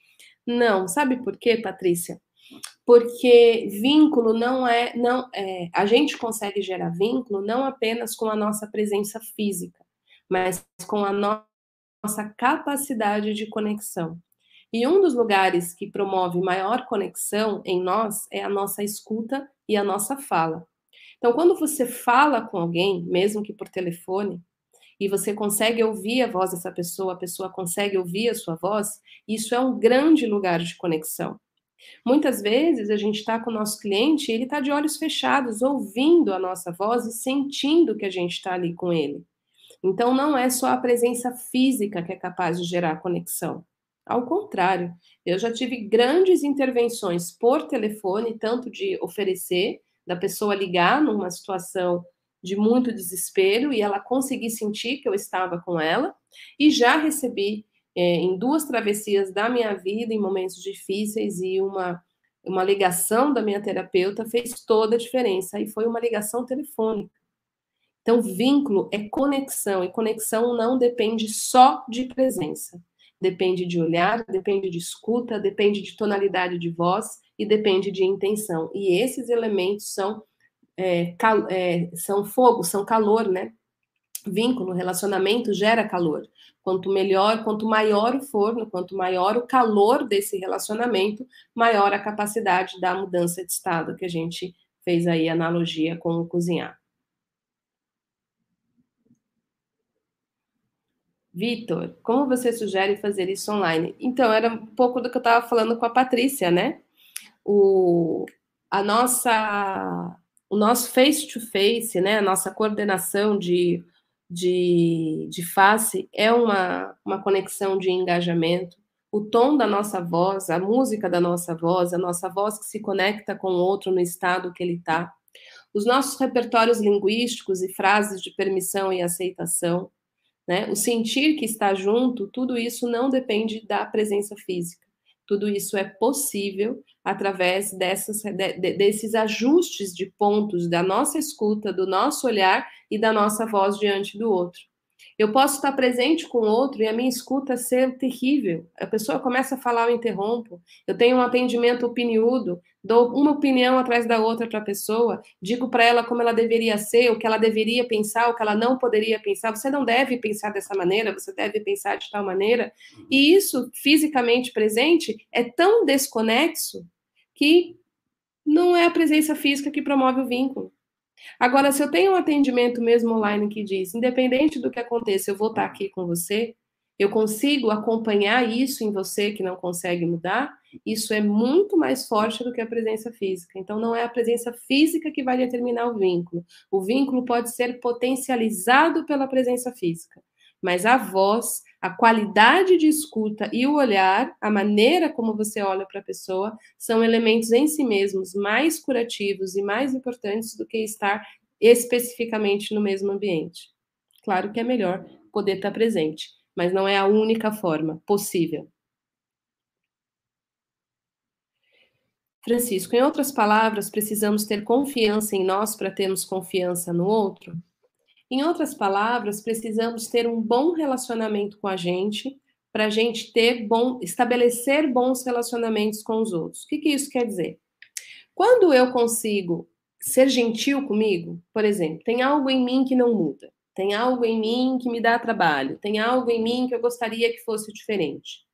Não, sabe por quê, Patrícia? Porque vínculo não é, não é, a gente consegue gerar vínculo não apenas com a nossa presença física, mas com a no nossa capacidade de conexão. E um dos lugares que promove maior conexão em nós é a nossa escuta e a nossa fala. Então, quando você fala com alguém, mesmo que por telefone, e você consegue ouvir a voz dessa pessoa, a pessoa consegue ouvir a sua voz, isso é um grande lugar de conexão. Muitas vezes a gente está com o nosso cliente e ele está de olhos fechados, ouvindo a nossa voz e sentindo que a gente está ali com ele. Então, não é só a presença física que é capaz de gerar conexão. Ao contrário, eu já tive grandes intervenções por telefone, tanto de oferecer, da pessoa ligar numa situação de muito desespero e ela conseguir sentir que eu estava com ela, e já recebi é, em duas travessias da minha vida, em momentos difíceis, e uma, uma ligação da minha terapeuta fez toda a diferença, e foi uma ligação telefônica. Então, vínculo é conexão, e conexão não depende só de presença depende de olhar, depende de escuta, depende de tonalidade de voz e depende de intenção. E esses elementos são, é, cal, é, são fogo, são calor, né? Vínculo, relacionamento gera calor. Quanto melhor, quanto maior o forno, quanto maior o calor desse relacionamento, maior a capacidade da mudança de estado, que a gente fez aí analogia com o cozinhar. Vitor, como você sugere fazer isso online? Então, era um pouco do que eu estava falando com a Patrícia, né? O, a nossa, o nosso face-to-face, -face, né? A nossa coordenação de, de, de face é uma, uma conexão de engajamento. O tom da nossa voz, a música da nossa voz, a nossa voz que se conecta com o outro no estado que ele está. Os nossos repertórios linguísticos e frases de permissão e aceitação né? O sentir que está junto, tudo isso não depende da presença física. Tudo isso é possível através dessas, de, desses ajustes de pontos da nossa escuta, do nosso olhar e da nossa voz diante do outro. Eu posso estar presente com outro e a minha escuta ser terrível. A pessoa começa a falar, eu interrompo. Eu tenho um atendimento opiniudo, dou uma opinião atrás da outra para a pessoa, digo para ela como ela deveria ser, o que ela deveria pensar, o que ela não poderia pensar. Você não deve pensar dessa maneira, você deve pensar de tal maneira. E isso, fisicamente presente, é tão desconexo que não é a presença física que promove o vínculo. Agora, se eu tenho um atendimento mesmo online que diz, independente do que aconteça, eu vou estar aqui com você, eu consigo acompanhar isso em você que não consegue mudar, isso é muito mais forte do que a presença física. Então, não é a presença física que vai determinar o vínculo. O vínculo pode ser potencializado pela presença física, mas a voz, a qualidade de escuta e o olhar, a maneira como você olha para a pessoa, são elementos em si mesmos mais curativos e mais importantes do que estar especificamente no mesmo ambiente. Claro que é melhor poder estar presente, mas não é a única forma possível. Francisco, em outras palavras, precisamos ter confiança em nós para termos confiança no outro? Em outras palavras, precisamos ter um bom relacionamento com a gente para a gente ter bom, estabelecer bons relacionamentos com os outros. O que, que isso quer dizer? Quando eu consigo ser gentil comigo, por exemplo, tem algo em mim que não muda, tem algo em mim que me dá trabalho, tem algo em mim que eu gostaria que fosse diferente.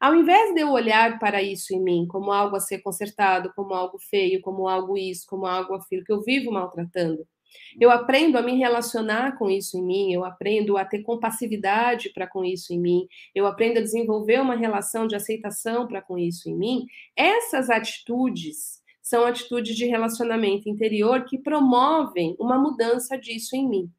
Ao invés de eu olhar para isso em mim como algo a ser consertado, como algo feio, como algo isso, como algo aquilo que eu vivo maltratando, eu aprendo a me relacionar com isso em mim, eu aprendo a ter compassividade para com isso em mim, eu aprendo a desenvolver uma relação de aceitação para com isso em mim. Essas atitudes são atitudes de relacionamento interior que promovem uma mudança disso em mim.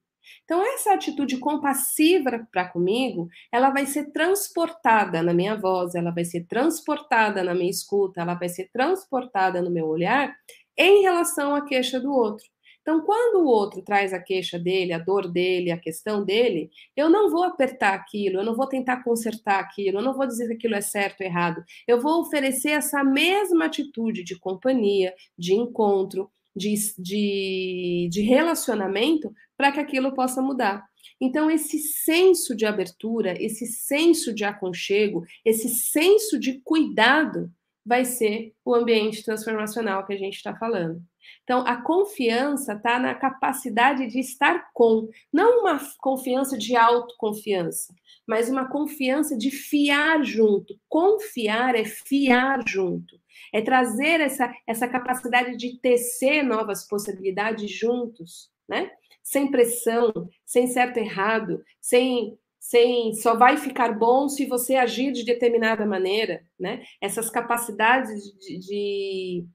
Então, essa atitude compassiva para comigo, ela vai ser transportada na minha voz, ela vai ser transportada na minha escuta, ela vai ser transportada no meu olhar em relação à queixa do outro. Então, quando o outro traz a queixa dele, a dor dele, a questão dele, eu não vou apertar aquilo, eu não vou tentar consertar aquilo, eu não vou dizer que aquilo é certo ou errado. Eu vou oferecer essa mesma atitude de companhia, de encontro, de, de, de relacionamento para que aquilo possa mudar. Então, esse senso de abertura, esse senso de aconchego, esse senso de cuidado vai ser o ambiente transformacional que a gente está falando. Então, a confiança está na capacidade de estar com, não uma confiança de autoconfiança, mas uma confiança de fiar junto. Confiar é fiar junto, é trazer essa, essa capacidade de tecer novas possibilidades juntos, né? Sem pressão, sem certo errado, sem sem só vai ficar bom se você agir de determinada maneira, né? Essas capacidades de, de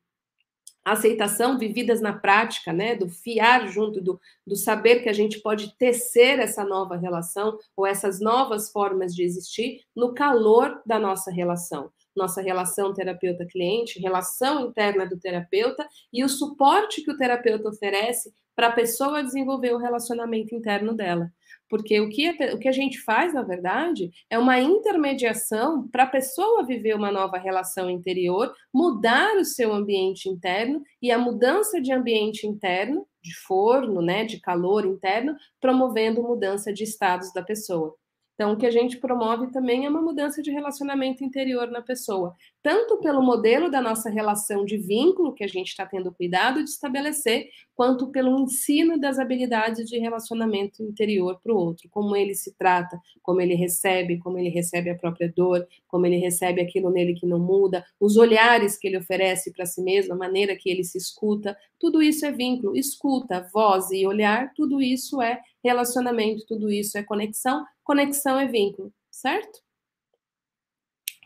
aceitação vividas na prática, né, do fiar junto, do, do saber que a gente pode tecer essa nova relação ou essas novas formas de existir no calor da nossa relação. Nossa relação terapeuta-cliente, relação interna do terapeuta e o suporte que o terapeuta oferece para a pessoa desenvolver o relacionamento interno dela. Porque o que, o que a gente faz, na verdade, é uma intermediação para a pessoa viver uma nova relação interior, mudar o seu ambiente interno e a mudança de ambiente interno, de forno, né, de calor interno, promovendo mudança de estados da pessoa. Então, o que a gente promove também é uma mudança de relacionamento interior na pessoa, tanto pelo modelo da nossa relação de vínculo que a gente está tendo cuidado de estabelecer, quanto pelo ensino das habilidades de relacionamento interior para o outro, como ele se trata, como ele recebe, como ele recebe a própria dor, como ele recebe aquilo nele que não muda, os olhares que ele oferece para si mesmo, a maneira que ele se escuta, tudo isso é vínculo, escuta, voz e olhar, tudo isso é relacionamento, tudo isso é conexão, conexão é vínculo, certo?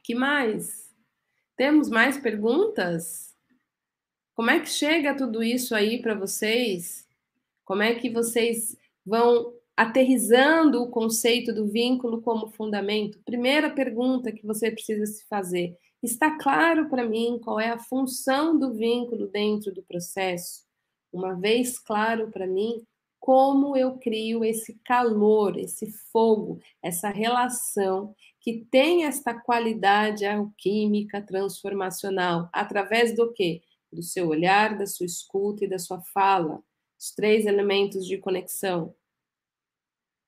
Que mais? Temos mais perguntas? Como é que chega tudo isso aí para vocês? Como é que vocês vão aterrizando o conceito do vínculo como fundamento? Primeira pergunta que você precisa se fazer: está claro para mim qual é a função do vínculo dentro do processo? Uma vez claro para mim, como eu crio esse calor, esse fogo, essa relação que tem esta qualidade alquímica transformacional através do quê? do seu olhar, da sua escuta e da sua fala. Os três elementos de conexão.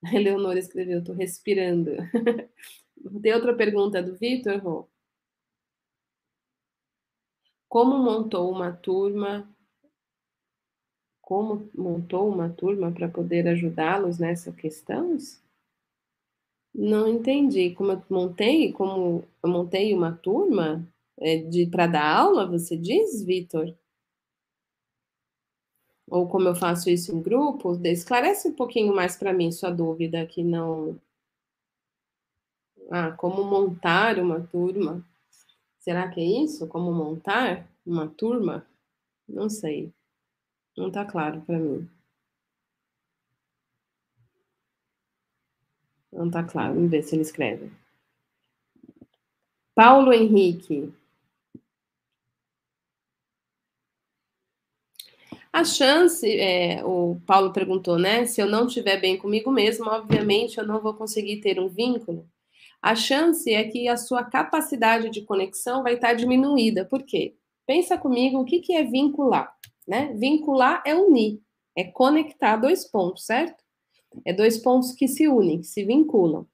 A Eleonora escreveu, estou respirando. Tem outra pergunta do Vitor? Como montou uma turma? Como montou uma turma para poder ajudá-los nessas questões? Não entendi. Como eu montei? Como eu montei uma turma? é, de para dar aula, você diz, Vitor? Ou como eu faço isso em grupo? Esclarece um pouquinho mais para mim sua dúvida que não. Ah, como montar uma turma? Será que é isso? Como montar uma turma? Não sei. Não está claro para mim. Não está claro. Vamos ver se ele escreve. Paulo Henrique. A chance, é, o Paulo perguntou, né? Se eu não estiver bem comigo mesmo, obviamente eu não vou conseguir ter um vínculo. A chance é que a sua capacidade de conexão vai estar diminuída. Por quê? Pensa comigo o que, que é vincular, né? Vincular é unir, é conectar dois pontos, certo? É dois pontos que se unem, que se vinculam.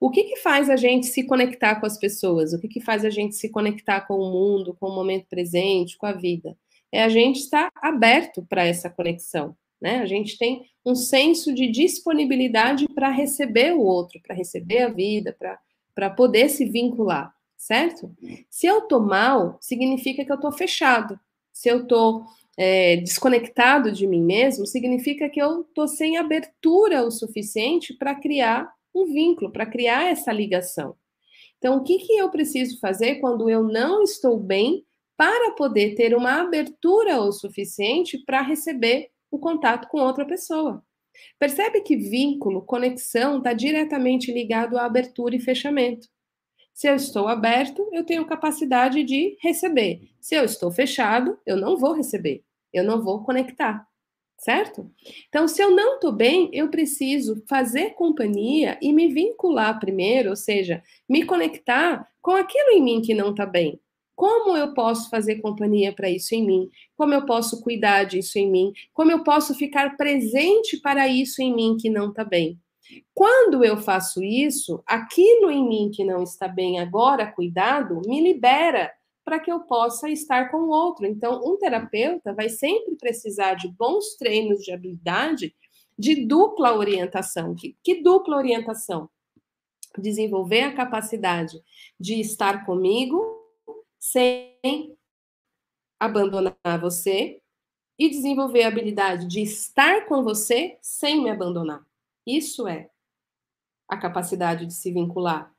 O que, que faz a gente se conectar com as pessoas? O que, que faz a gente se conectar com o mundo, com o momento presente, com a vida? é a gente estar aberto para essa conexão, né? A gente tem um senso de disponibilidade para receber o outro, para receber a vida, para poder se vincular, certo? Se eu tô mal, significa que eu tô fechado. Se eu tô é, desconectado de mim mesmo, significa que eu tô sem abertura o suficiente para criar um vínculo, para criar essa ligação. Então, o que, que eu preciso fazer quando eu não estou bem para poder ter uma abertura o suficiente para receber o contato com outra pessoa. Percebe que vínculo, conexão, está diretamente ligado à abertura e fechamento. Se eu estou aberto, eu tenho capacidade de receber. Se eu estou fechado, eu não vou receber, eu não vou conectar, certo? Então, se eu não estou bem, eu preciso fazer companhia e me vincular primeiro, ou seja, me conectar com aquilo em mim que não está bem. Como eu posso fazer companhia para isso em mim? Como eu posso cuidar disso em mim? Como eu posso ficar presente para isso em mim que não está bem? Quando eu faço isso, aquilo em mim que não está bem agora, cuidado, me libera para que eu possa estar com o outro. Então, um terapeuta vai sempre precisar de bons treinos de habilidade de dupla orientação. Que, que dupla orientação? Desenvolver a capacidade de estar comigo sem abandonar você e desenvolver a habilidade de estar com você sem me abandonar. Isso é a capacidade de se vincular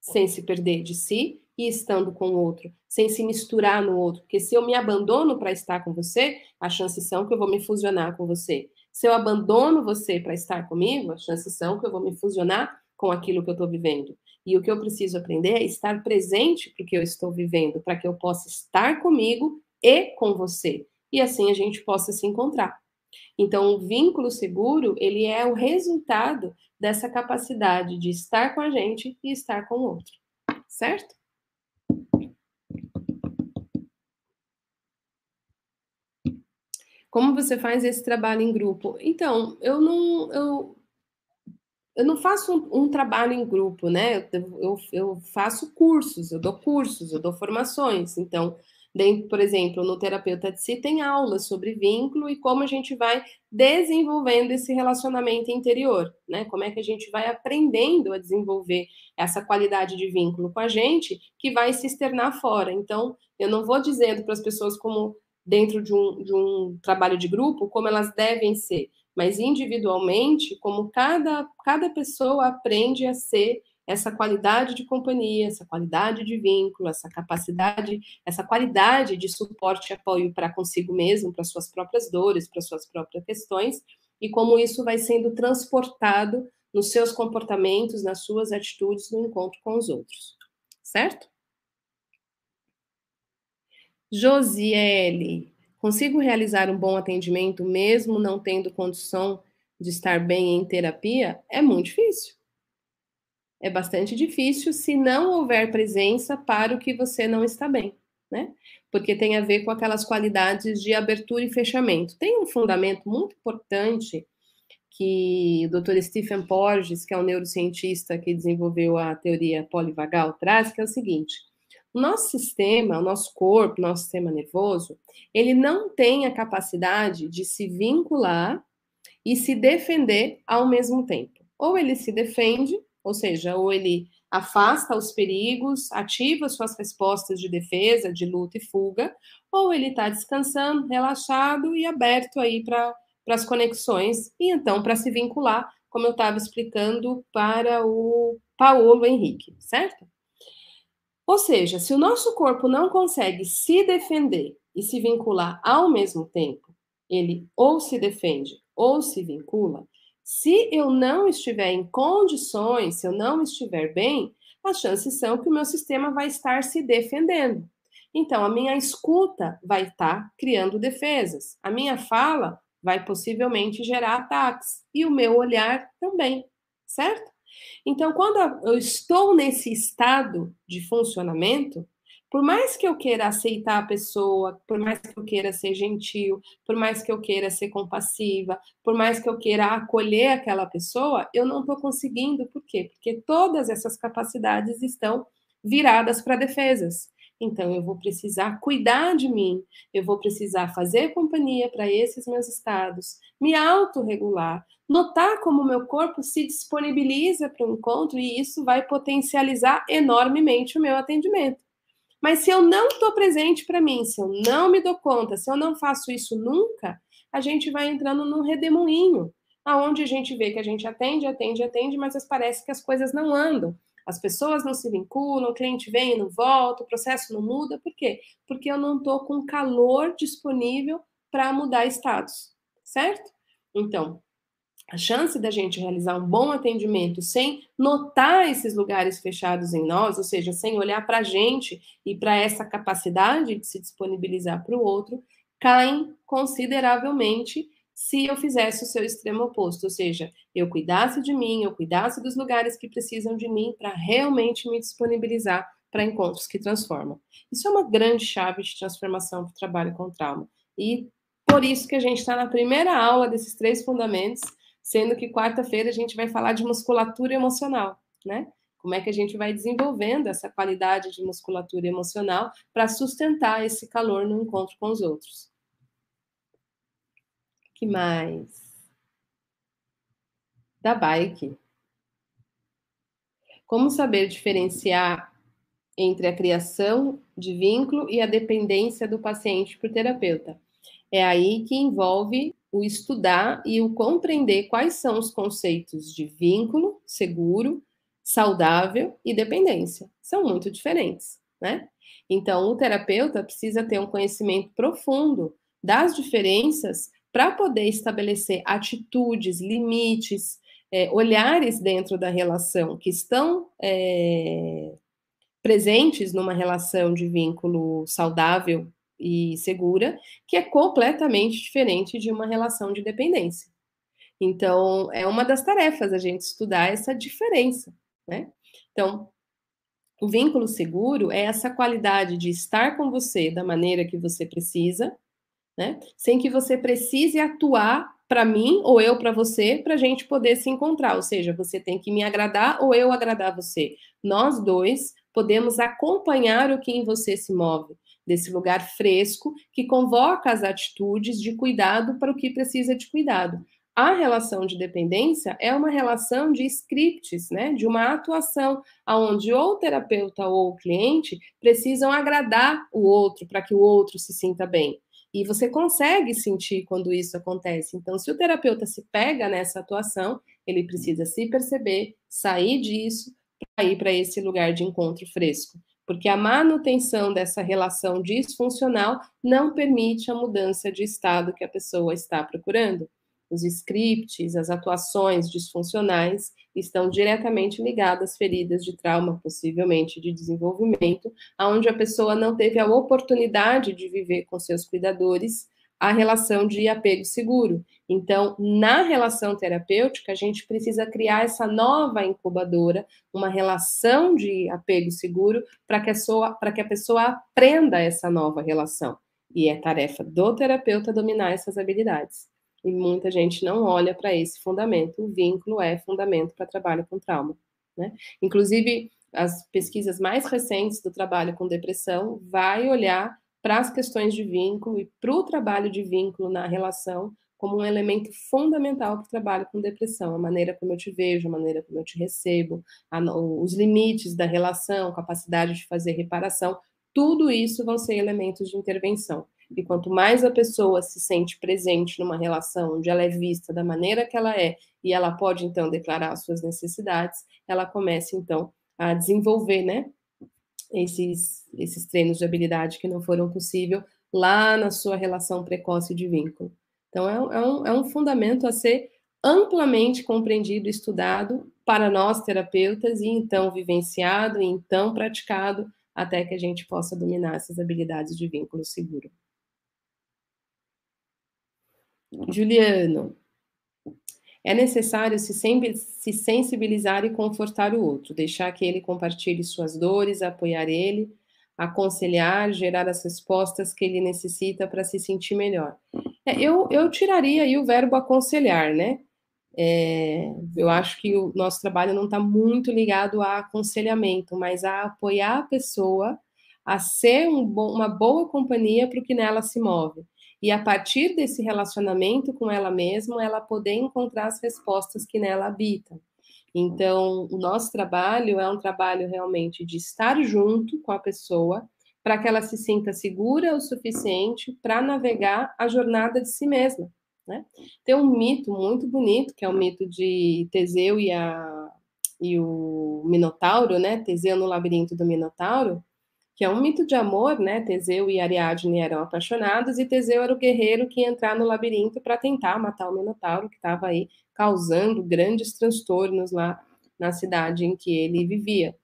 sem se perder de si e estando com o outro, sem se misturar no outro. Porque se eu me abandono para estar com você, as chances são que eu vou me fusionar com você. Se eu abandono você para estar comigo, as chances são que eu vou me fusionar com aquilo que eu estou vivendo. E o que eu preciso aprender é estar presente para o que eu estou vivendo, para que eu possa estar comigo e com você. E assim a gente possa se encontrar. Então, o vínculo seguro, ele é o resultado dessa capacidade de estar com a gente e estar com o outro. Certo? Como você faz esse trabalho em grupo? Então, eu não, eu, eu não faço um, um, trabalho em grupo, né? Eu, eu, eu, faço cursos, eu dou cursos, eu dou formações. Então, dentro, por exemplo, no Terapeuta de Si tem aulas sobre vínculo e como a gente vai desenvolvendo esse relacionamento interior, né? Como é que a gente vai aprendendo a desenvolver essa qualidade de vínculo com a gente que vai se externar fora. Então, eu não vou dizendo para as pessoas como dentro de um, de um trabalho de grupo como elas devem ser mas individualmente, como cada, cada pessoa aprende a ser essa qualidade de companhia, essa qualidade de vínculo, essa capacidade, essa qualidade de suporte e apoio para consigo mesmo, para suas próprias dores, para suas próprias questões, e como isso vai sendo transportado nos seus comportamentos, nas suas atitudes no encontro com os outros. Certo? Josiele, consigo realizar um bom atendimento mesmo não tendo condição de estar bem em terapia? É muito difícil. É bastante difícil se não houver presença para o que você não está bem, né? Porque tem a ver com aquelas qualidades de abertura e fechamento. Tem um fundamento muito importante que o Dr. Stephen Porges, que é um neurocientista que desenvolveu a teoria polivagal, traz, que é o seguinte: o nosso sistema, o nosso corpo, nosso sistema nervoso, ele não tem a capacidade de se vincular e se defender ao mesmo tempo. Ou ele se defende, ou seja, ou ele afasta os perigos, ativa suas respostas de defesa, de luta e fuga, ou ele está descansando, relaxado e aberto aí para as conexões, e então para se vincular, como eu estava explicando para o Paulo Henrique, certo? Ou seja, se o nosso corpo não consegue se defender e se vincular ao mesmo tempo, ele ou se defende ou se vincula, se eu não estiver em condições, se eu não estiver bem, as chances são que o meu sistema vai estar se defendendo. Então, a minha escuta vai estar criando defesas, a minha fala vai possivelmente gerar ataques e o meu olhar também, certo? Então, quando eu estou nesse estado de funcionamento, por mais que eu queira aceitar a pessoa, por mais que eu queira ser gentil, por mais que eu queira ser compassiva, por mais que eu queira acolher aquela pessoa, eu não estou conseguindo. Por quê? Porque todas essas capacidades estão viradas para defesas. Então, eu vou precisar cuidar de mim, eu vou precisar fazer companhia para esses meus estados, me autorregular, notar como o meu corpo se disponibiliza para o encontro e isso vai potencializar enormemente o meu atendimento. Mas se eu não estou presente para mim, se eu não me dou conta, se eu não faço isso nunca, a gente vai entrando num redemoinho, aonde a gente vê que a gente atende, atende, atende, mas parece que as coisas não andam. As pessoas não se vinculam, o cliente vem e não volta, o processo não muda. Por quê? Porque eu não estou com calor disponível para mudar status, certo? Então, a chance da gente realizar um bom atendimento sem notar esses lugares fechados em nós, ou seja, sem olhar para a gente e para essa capacidade de se disponibilizar para o outro, caem consideravelmente se eu fizesse o seu extremo oposto, ou seja, eu cuidasse de mim, eu cuidasse dos lugares que precisam de mim para realmente me disponibilizar para encontros que transformam. Isso é uma grande chave de transformação para o trabalho com trauma. E por isso que a gente está na primeira aula desses três fundamentos, sendo que quarta-feira a gente vai falar de musculatura emocional, né? Como é que a gente vai desenvolvendo essa qualidade de musculatura emocional para sustentar esse calor no encontro com os outros que mais? Da bike. Como saber diferenciar entre a criação de vínculo e a dependência do paciente por terapeuta? É aí que envolve o estudar e o compreender quais são os conceitos de vínculo, seguro, saudável e dependência. São muito diferentes, né? Então, o terapeuta precisa ter um conhecimento profundo das diferenças para poder estabelecer atitudes, limites, é, olhares dentro da relação que estão é, presentes numa relação de vínculo saudável e segura, que é completamente diferente de uma relação de dependência. Então, é uma das tarefas a gente estudar essa diferença, né? Então, o vínculo seguro é essa qualidade de estar com você da maneira que você precisa, né? Sem que você precise atuar para mim ou eu para você para a gente poder se encontrar. Ou seja, você tem que me agradar ou eu agradar você. Nós dois podemos acompanhar o que em você se move, desse lugar fresco que convoca as atitudes de cuidado para o que precisa de cuidado. A relação de dependência é uma relação de scripts, né? De uma atuação onde ou o terapeuta ou o cliente precisam agradar o outro para que o outro se sinta bem. e você consegue sentir quando isso acontece. Então, se o terapeuta se pega nessa atuação, ele precisa se perceber, sair disso, para ir para esse lugar de encontro fresco. Porque a manutenção dessa relação disfuncional não permite a mudança de estado que a pessoa está procurando. Os scripts, as atuações disfuncionais estão diretamente ligadas às feridas de trauma, possivelmente de desenvolvimento, onde a pessoa não teve a oportunidade de viver com seus cuidadores a relação de apego seguro. Então, na relação terapêutica, a gente precisa criar essa nova incubadora, uma relação de apego seguro, para que, que, a pessoa aprenda essa nova relação. E é tarefa do terapeuta dominar essas habilidades e muita gente não olha para esse fundamento. O vínculo é fundamento para trabalho com trauma. Né? Inclusive, as pesquisas mais recentes do trabalho com depressão vai olhar para as questões de vínculo e para o trabalho de vínculo na relação como um elemento fundamental para o trabalho com depressão, a maneira como eu te vejo, a maneira como eu te recebo, a, os limites da relação, capacidade de fazer reparação, tudo isso vão ser elementos de intervenção. E quanto mais a pessoa se sente presente numa relação onde ela é vista da maneira que ela é e ela pode então declarar as suas necessidades, ela começa então a desenvolver, né, esses esses treinos de habilidade que não foram possível lá na sua relação precoce de vínculo. Então é, é um, é um fundamento a ser amplamente compreendido, estudado para nós terapeutas e então vivenciado e então praticado até que a gente possa dominar essas habilidades de vínculo seguro. Juliano, é necessário se, se sensibilizar e confortar o outro, deixar que ele compartilhe suas dores, apoiar ele, aconselhar, gerar as respostas que ele necessita para se sentir melhor. É, eu, eu tiraria aí o verbo aconselhar, né? É, eu acho que o nosso trabalho não está muito ligado a aconselhamento, mas a apoiar a pessoa a ser um uma boa companhia para o que nela se move e a partir desse relacionamento com ela mesma, ela poder encontrar as respostas que nela habitam. Então, o nosso trabalho é um trabalho realmente de estar junto com a pessoa para que ela se sinta segura o suficiente para navegar a jornada de si mesma. Né? Tem um mito muito bonito, que é o mito de Teseu e, a, e o Minotauro, né? Teseu no labirinto do Minotauro, que é um mito de amor, né? Teseu e Ariadne eram apaixonados e Teseu era o guerreiro que ia entrar no labirinto para tentar matar o Minotauro, que estava aí causando grandes transtornos lá na cidade em que ele vivia.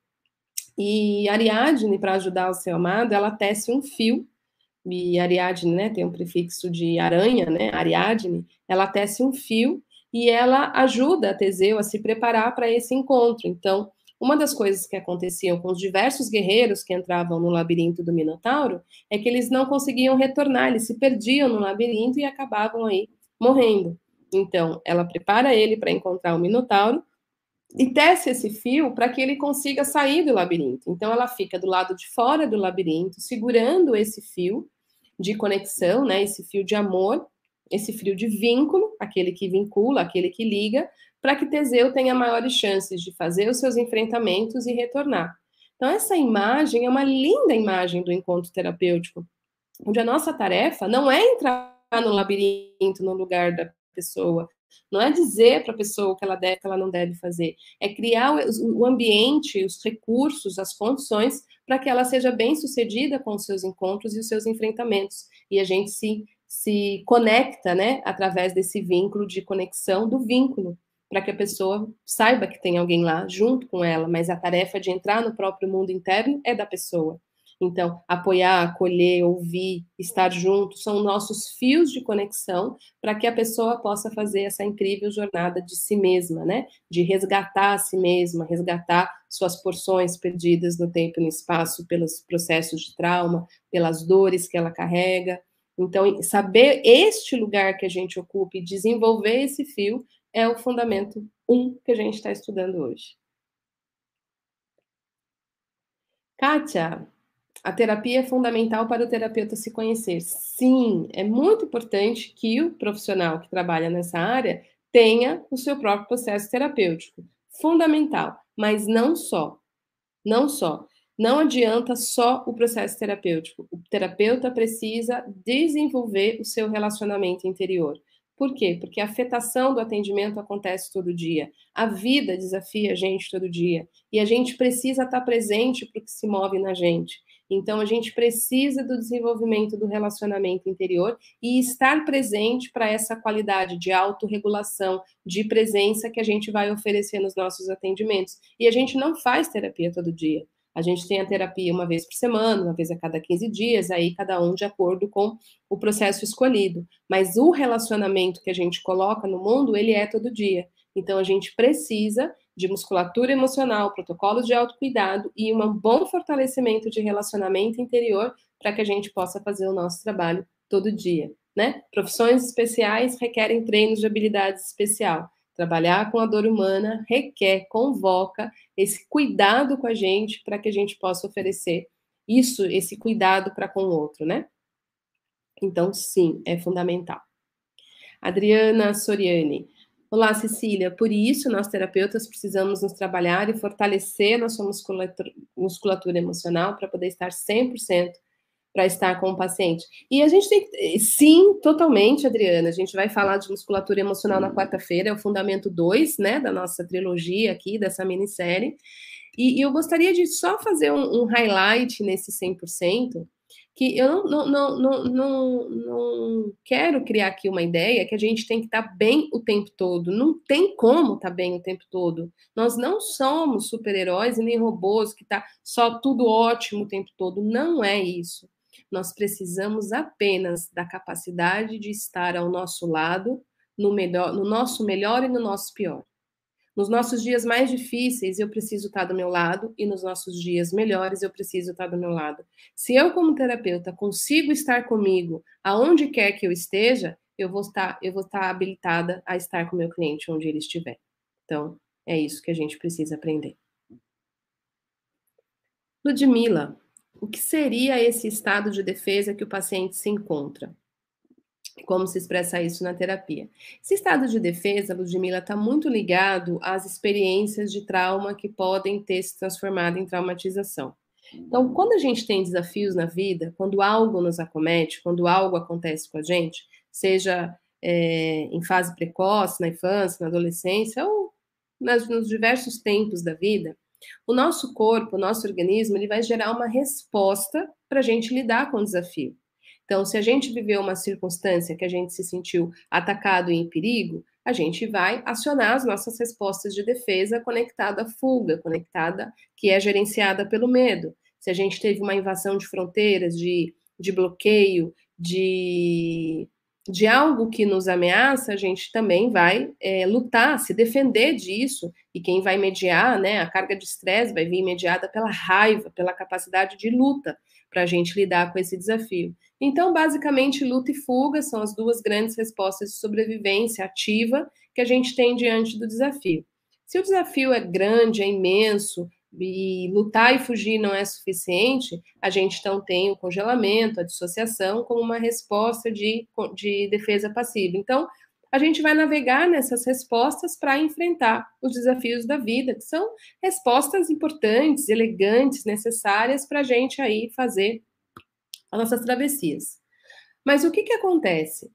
E Ariadne, para ajudar o seu amado, ela tece um fio, e Ariadne, né, tem um prefixo de aranha, né, Ariadne, ela tece um fio e ela ajuda Teseu a se preparar para esse encontro. Então, uma das coisas que aconteciam com os diversos guerreiros que entravam no labirinto do Minotauro é que eles não conseguiam retornar, eles se perdiam no labirinto e acabavam aí morrendo. Então, ela prepara ele para encontrar o Minotauro e tece esse fio para que ele consiga sair do labirinto. Então, ela fica do lado de fora do labirinto, segurando esse fio de conexão, né, esse fio de amor, esse fio de vínculo, aquele que vincula, aquele que liga, para que Teseu tenha maiores chances de fazer os seus enfrentamentos e retornar. Então, essa imagem é uma linda imagem do encontro terapêutico, onde a nossa tarefa não é entrar no labirinto, no lugar da pessoa, não é dizer para a pessoa o que ela deve, o que ela não deve fazer, é criar o ambiente, os recursos, as condições para que ela seja bem sucedida com os seus encontros e os seus enfrentamentos. E a gente se, se conecta, né, através desse vínculo de conexão, do vínculo para que a pessoa saiba que tem alguém lá junto com ela, mas a tarefa de entrar no próprio mundo interno é da pessoa. Então, apoiar, acolher, ouvir, estar junto são nossos fios de conexão para que a pessoa possa fazer essa incrível jornada de si mesma, né? De resgatar a si mesma, resgatar suas porções perdidas no tempo e no espaço pelos processos de trauma, pelas dores que ela carrega. Então, saber este lugar que a gente ocupa e desenvolver esse fio é o fundamento 1 um que a gente está estudando hoje. Kátia, a terapia é fundamental para o terapeuta se conhecer. Sim, é muito importante que o profissional que trabalha nessa área tenha o seu próprio processo terapêutico. Fundamental, mas não só. Não só. Não adianta só o processo terapêutico. O terapeuta precisa desenvolver o seu relacionamento interior. Por quê? Porque a afetação do atendimento acontece todo dia. A vida desafia a gente todo dia. E a gente precisa estar presente para o que se move na gente. Então, a gente precisa do desenvolvimento do relacionamento interior e estar presente para essa qualidade de autorregulação, de presença que a gente vai oferecer nos nossos atendimentos. E a gente não faz terapia todo dia. A gente tem a terapia uma vez por semana, uma vez a cada 15 dias, aí cada um de acordo com o processo escolhido. Mas o relacionamento que a gente coloca no mundo, ele é todo dia. Então a gente precisa de musculatura emocional, protocolos de autocuidado e um bom fortalecimento de relacionamento interior para que a gente possa fazer o nosso trabalho todo dia. Né? Profissões especiais requerem treinos de habilidades especial. Trabalhar com a dor humana requer, convoca esse cuidado com a gente para que a gente possa oferecer isso, esse cuidado para com o outro, né? Então, sim, é fundamental. Adriana Soriani. Olá, Cecília. Por isso, nós terapeutas precisamos nos trabalhar e fortalecer nossa musculatura, musculatura emocional para poder estar 100% para estar com o paciente. E a gente tem sim, totalmente, Adriana. A gente vai falar de musculatura emocional na quarta-feira, é o fundamento 2, né, da nossa trilogia aqui, dessa minissérie. E, e eu gostaria de só fazer um, um highlight nesse 100%, que eu não, não, não, não, não, quero criar aqui uma ideia que a gente tem que estar tá bem o tempo todo. Não tem como estar tá bem o tempo todo. Nós não somos super-heróis e nem robôs que tá só tudo ótimo o tempo todo. Não é isso. Nós precisamos apenas da capacidade de estar ao nosso lado, no, melhor, no nosso melhor e no nosso pior. Nos nossos dias mais difíceis, eu preciso estar do meu lado, e nos nossos dias melhores, eu preciso estar do meu lado. Se eu, como terapeuta, consigo estar comigo aonde quer que eu esteja, eu vou estar, eu vou estar habilitada a estar com o meu cliente onde ele estiver. Então, é isso que a gente precisa aprender. Ludmila, o que seria esse estado de defesa que o paciente se encontra? Como se expressa isso na terapia? Esse estado de defesa, Ludmilla, está muito ligado às experiências de trauma que podem ter se transformado em traumatização. Então, quando a gente tem desafios na vida, quando algo nos acomete, quando algo acontece com a gente, seja é, em fase precoce, na infância, na adolescência, ou nas, nos diversos tempos da vida, o nosso corpo, o nosso organismo, ele vai gerar uma resposta para a gente lidar com o desafio. Então, se a gente viveu uma circunstância que a gente se sentiu atacado e em perigo, a gente vai acionar as nossas respostas de defesa conectada à fuga, conectada que é gerenciada pelo medo. Se a gente teve uma invasão de fronteiras, de, de bloqueio, de de algo que nos ameaça, a gente também vai é, lutar, se defender disso, e quem vai mediar, né, a carga de estresse vai vir mediada pela raiva, pela capacidade de luta, para a gente lidar com esse desafio. Então, basicamente, luta e fuga são as duas grandes respostas de sobrevivência ativa que a gente tem diante do desafio. Se o desafio é grande, é imenso, e lutar e fugir não é suficiente, a gente então tem o congelamento, a dissociação, como uma resposta de, de defesa passiva. Então, a gente vai navegar nessas respostas para enfrentar os desafios da vida, que são respostas importantes, elegantes, necessárias para a gente aí fazer as nossas travessias. Mas o que, que acontece?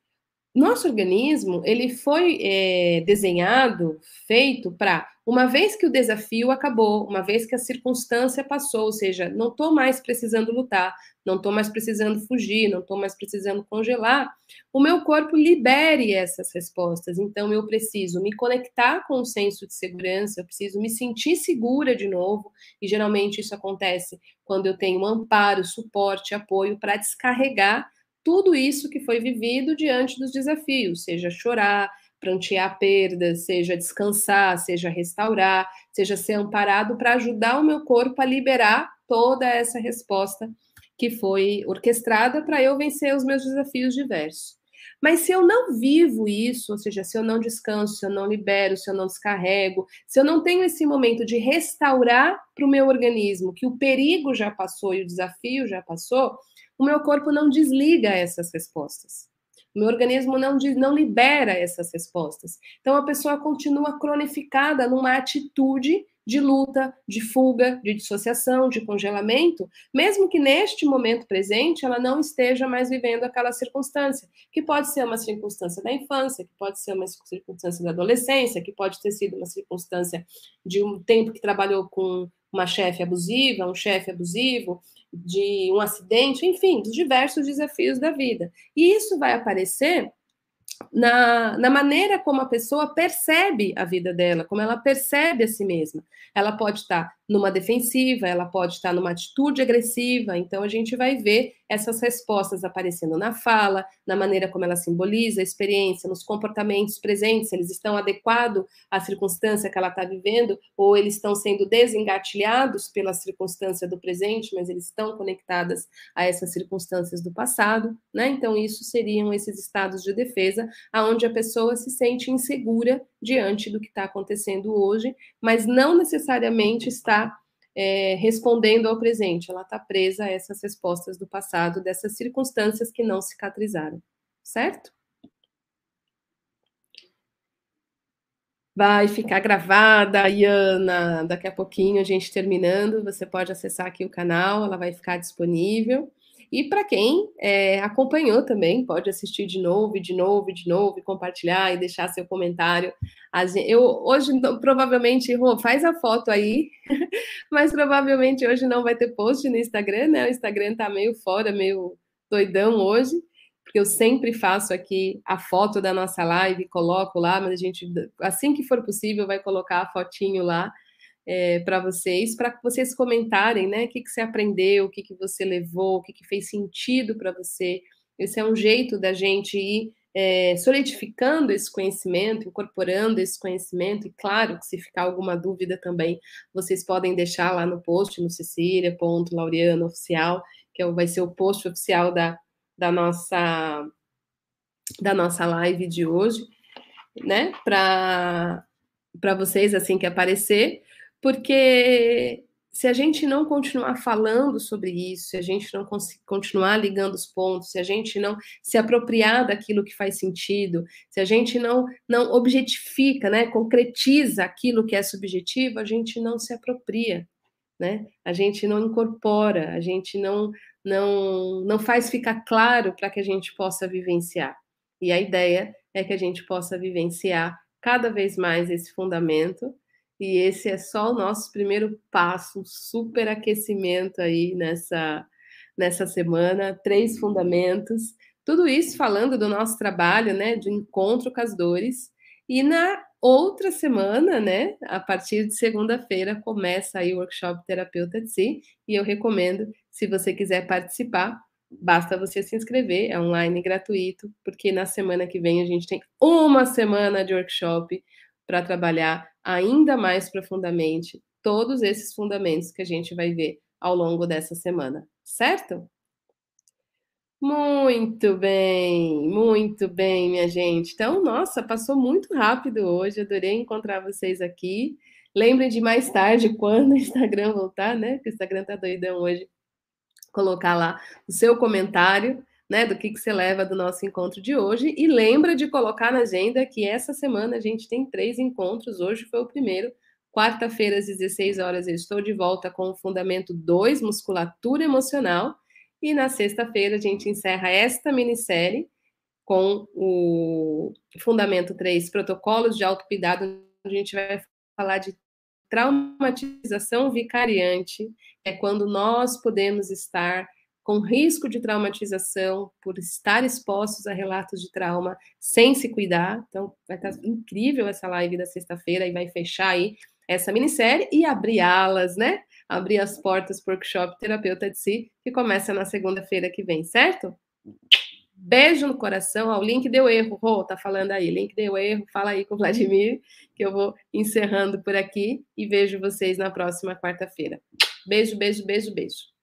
Nosso organismo ele foi é, desenhado, feito para uma vez que o desafio acabou, uma vez que a circunstância passou, ou seja, não estou mais precisando lutar, não estou mais precisando fugir, não estou mais precisando congelar, o meu corpo libere essas respostas. Então, eu preciso me conectar com o senso de segurança, eu preciso me sentir segura de novo, e geralmente isso acontece quando eu tenho amparo, suporte, apoio para descarregar tudo isso que foi vivido diante dos desafios, seja chorar, prantear perdas, seja descansar, seja restaurar, seja ser amparado para ajudar o meu corpo a liberar toda essa resposta que foi orquestrada para eu vencer os meus desafios diversos. Mas se eu não vivo isso, ou seja, se eu não descanso, se eu não libero, se eu não descarrego, se eu não tenho esse momento de restaurar para o meu organismo que o perigo já passou e o desafio já passou, o meu corpo não desliga essas respostas. O meu organismo não, não libera essas respostas. Então, a pessoa continua cronificada numa atitude de luta, de fuga, de dissociação, de congelamento, mesmo que neste momento presente ela não esteja mais vivendo aquela circunstância, que pode ser uma circunstância da infância, que pode ser uma circunstância da adolescência, que pode ter sido uma circunstância de um tempo que trabalhou com uma chefe abusiva, um chefe abusivo, de um acidente, enfim, dos diversos desafios da vida. E isso vai aparecer na, na maneira como a pessoa percebe a vida dela, como ela percebe a si mesma. Ela pode estar numa defensiva, ela pode estar numa atitude agressiva, então a gente vai ver essas respostas aparecendo na fala, na maneira como ela simboliza a experiência, nos comportamentos presentes, eles estão adequados à circunstância que ela está vivendo, ou eles estão sendo desengatilhados pela circunstância do presente, mas eles estão conectadas a essas circunstâncias do passado, né? Então, isso seriam esses estados de defesa, aonde a pessoa se sente insegura diante do que está acontecendo hoje, mas não necessariamente está é, respondendo ao presente, ela está presa a essas respostas do passado, dessas circunstâncias que não cicatrizaram, certo? Vai ficar gravada, Iana. Daqui a pouquinho, a gente terminando, você pode acessar aqui o canal, ela vai ficar disponível. E para quem é, acompanhou também, pode assistir de novo, de novo, de novo, compartilhar e deixar seu comentário. Eu hoje provavelmente, Rô, faz a foto aí, mas provavelmente hoje não vai ter post no Instagram, né? O Instagram tá meio fora, meio doidão hoje, porque eu sempre faço aqui a foto da nossa live, coloco lá, mas a gente, assim que for possível, vai colocar a fotinho lá é, para vocês, para vocês comentarem, né? O que, que você aprendeu, o que, que você levou, o que, que fez sentido para você. Esse é um jeito da gente ir é, solidificando esse conhecimento, incorporando esse conhecimento, e claro que se ficar alguma dúvida também, vocês podem deixar lá no post, no Cecília.laureano oficial, que é vai ser o post oficial da, da nossa da nossa live de hoje, né? Para vocês assim que aparecer porque se a gente não continuar falando sobre isso, se a gente não continuar ligando os pontos, se a gente não se apropriar daquilo que faz sentido, se a gente não não objetifica, né, concretiza aquilo que é subjetivo, a gente não se apropria, né? A gente não incorpora, a gente não não não faz ficar claro para que a gente possa vivenciar. E a ideia é que a gente possa vivenciar cada vez mais esse fundamento e esse é só o nosso primeiro passo, um super aquecimento aí nessa, nessa semana, três fundamentos. Tudo isso falando do nosso trabalho, né, de encontro com as dores. E na outra semana, né, a partir de segunda-feira, começa aí o workshop Terapeuta de Si, e eu recomendo, se você quiser participar, basta você se inscrever, é online gratuito, porque na semana que vem a gente tem uma semana de workshop para trabalhar ainda mais profundamente todos esses fundamentos que a gente vai ver ao longo dessa semana, certo? Muito bem, muito bem, minha gente. Então, nossa, passou muito rápido hoje. Adorei encontrar vocês aqui. Lembrem de mais tarde, quando o Instagram voltar, né? Que o Instagram tá doidão hoje. Colocar lá o seu comentário né, do que, que você leva do nosso encontro de hoje. E lembra de colocar na agenda que essa semana a gente tem três encontros. Hoje foi o primeiro. Quarta-feira, às 16 horas, eu estou de volta com o Fundamento 2, Musculatura Emocional. E na sexta-feira a gente encerra esta minissérie com o Fundamento 3, Protocolos de Autocuidado, a gente vai falar de traumatização vicariante, é quando nós podemos estar com risco de traumatização por estar expostos a relatos de trauma sem se cuidar. Então, vai estar incrível essa live da sexta-feira e vai fechar aí essa minissérie e abrir alas, né? Abrir as portas para workshop Terapeuta de Si, que começa na segunda-feira que vem, certo? Beijo no coração. Ó, o link deu erro, Rô, tá falando aí. Link deu erro, fala aí com o Vladimir, que eu vou encerrando por aqui e vejo vocês na próxima quarta-feira. Beijo, beijo, beijo, beijo.